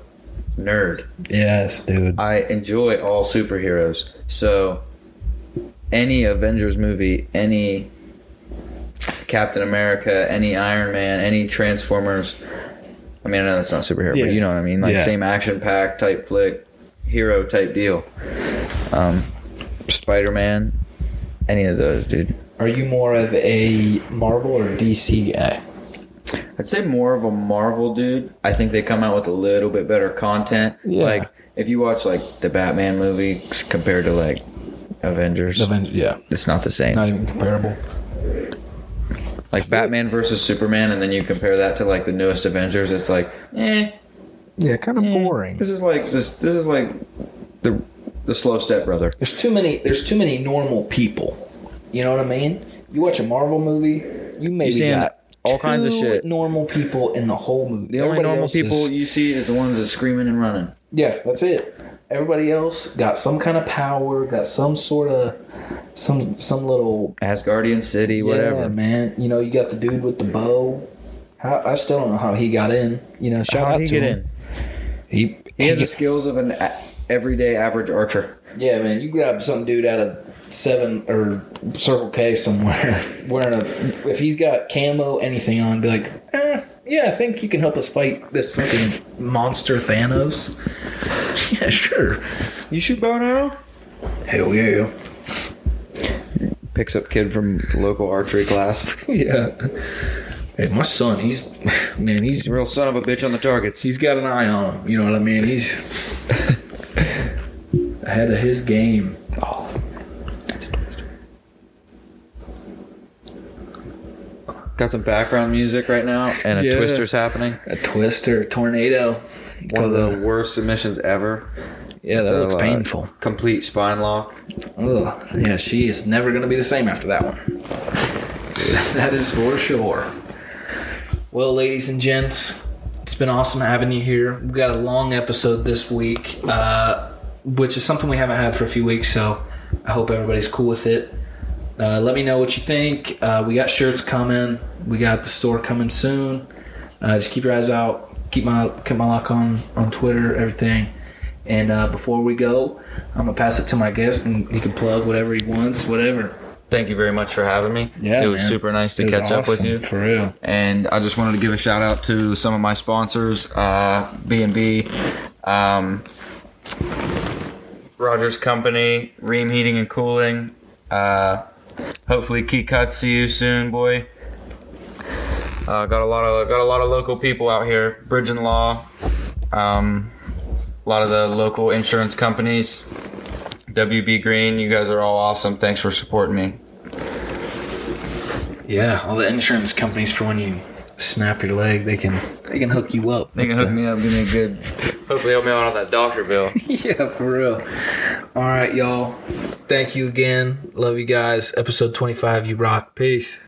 nerd. Yes, dude. I enjoy all superheroes. So any Avengers movie, any Captain America, any Iron Man, any Transformers. I mean, I know that's not superhero, Yeah. but you know what I mean. Like Yeah. same action pack type flick, hero type deal. Um, Spider Man, any of those, dude. Are you more of a Marvel or DC guy? I'd say more of a Marvel dude. I think they come out with a little bit better content. Yeah. Like if you watch like the Batman movies compared to like Avengers, Avengers, yeah. it's not the same. Not even comparable. like Batman versus Superman, and then you compare that to like the newest Avengers. It's like, eh, Yeah, kind of boring. this is like this. This is like the the slow step brother. There's too many. There's too many normal people. You know what I mean? You watch a Marvel movie, you maybe seeing got all kinds of shit. Normal people in the whole movie. The only Everybody normal else is- people you see is the ones that screaming and running. yeah, that's it. everybody else got some kind of power, got some sort of some some little Asgardian City, yeah, whatever. man. You know, you got the dude with the bow. How, I still don't know how he got in. You know, shout How'd out he to get him. in? He He has the skills of an a- everyday average archer. Yeah, man, you grab some dude out of seven or Circle K somewhere wearing a. If he's got camo, anything on, be like, eh, yeah, I think you can help us fight this fucking monster Thanos. yeah, sure. You shoot bow and arrow? Hell yeah. Picks up kid from local archery class. Yeah. Hey, my son, he's man, he's He's a real son of a bitch on the targets. he's got an eye on him. You know what I mean? He's ahead of his game. Got some background music right now, and a Yeah. twister's happening. A twister, tornado. One of the worst submissions ever. yeah, that So, looks uh, painful. Complete spine lock. Ugh. Yeah, she is never going to be the same after that one. that is for sure. Well, ladies and gents, it's been awesome having you here. We've got a long episode this week, uh, which is something we haven't had for a few weeks, so I hope everybody's cool with it. Uh, let me know what you think. Uh, we got shirts coming. We got the store coming soon. Uh, just keep your eyes out. Keep my keep my lock on on Twitter, everything. And uh, before we go, I'm gonna pass it to my guest, and he can plug whatever he wants, whatever. Thank you very much for having me. Yeah, it was man. super nice to catch up with you. for real. And I just wanted to give a shout out to some of my sponsors, uh, B&B, um, Rogers Company, Ream Heating and Cooling. Uh, hopefully, Key Cuts. See you soon, boy. Uh, got a lot of got a lot of local people out here. Bridge and Law, um, a lot of the local insurance companies. WB Green, you guys are all awesome. Thanks for supporting me. Yeah, all the insurance companies for when you snap your leg, they can they can hook you up. They can hook me up, give me a good. Hopefully, help me out on that doctor bill. yeah, for real. All right, y'all. Thank you again. Love you guys. Episode 25, you rock. Peace.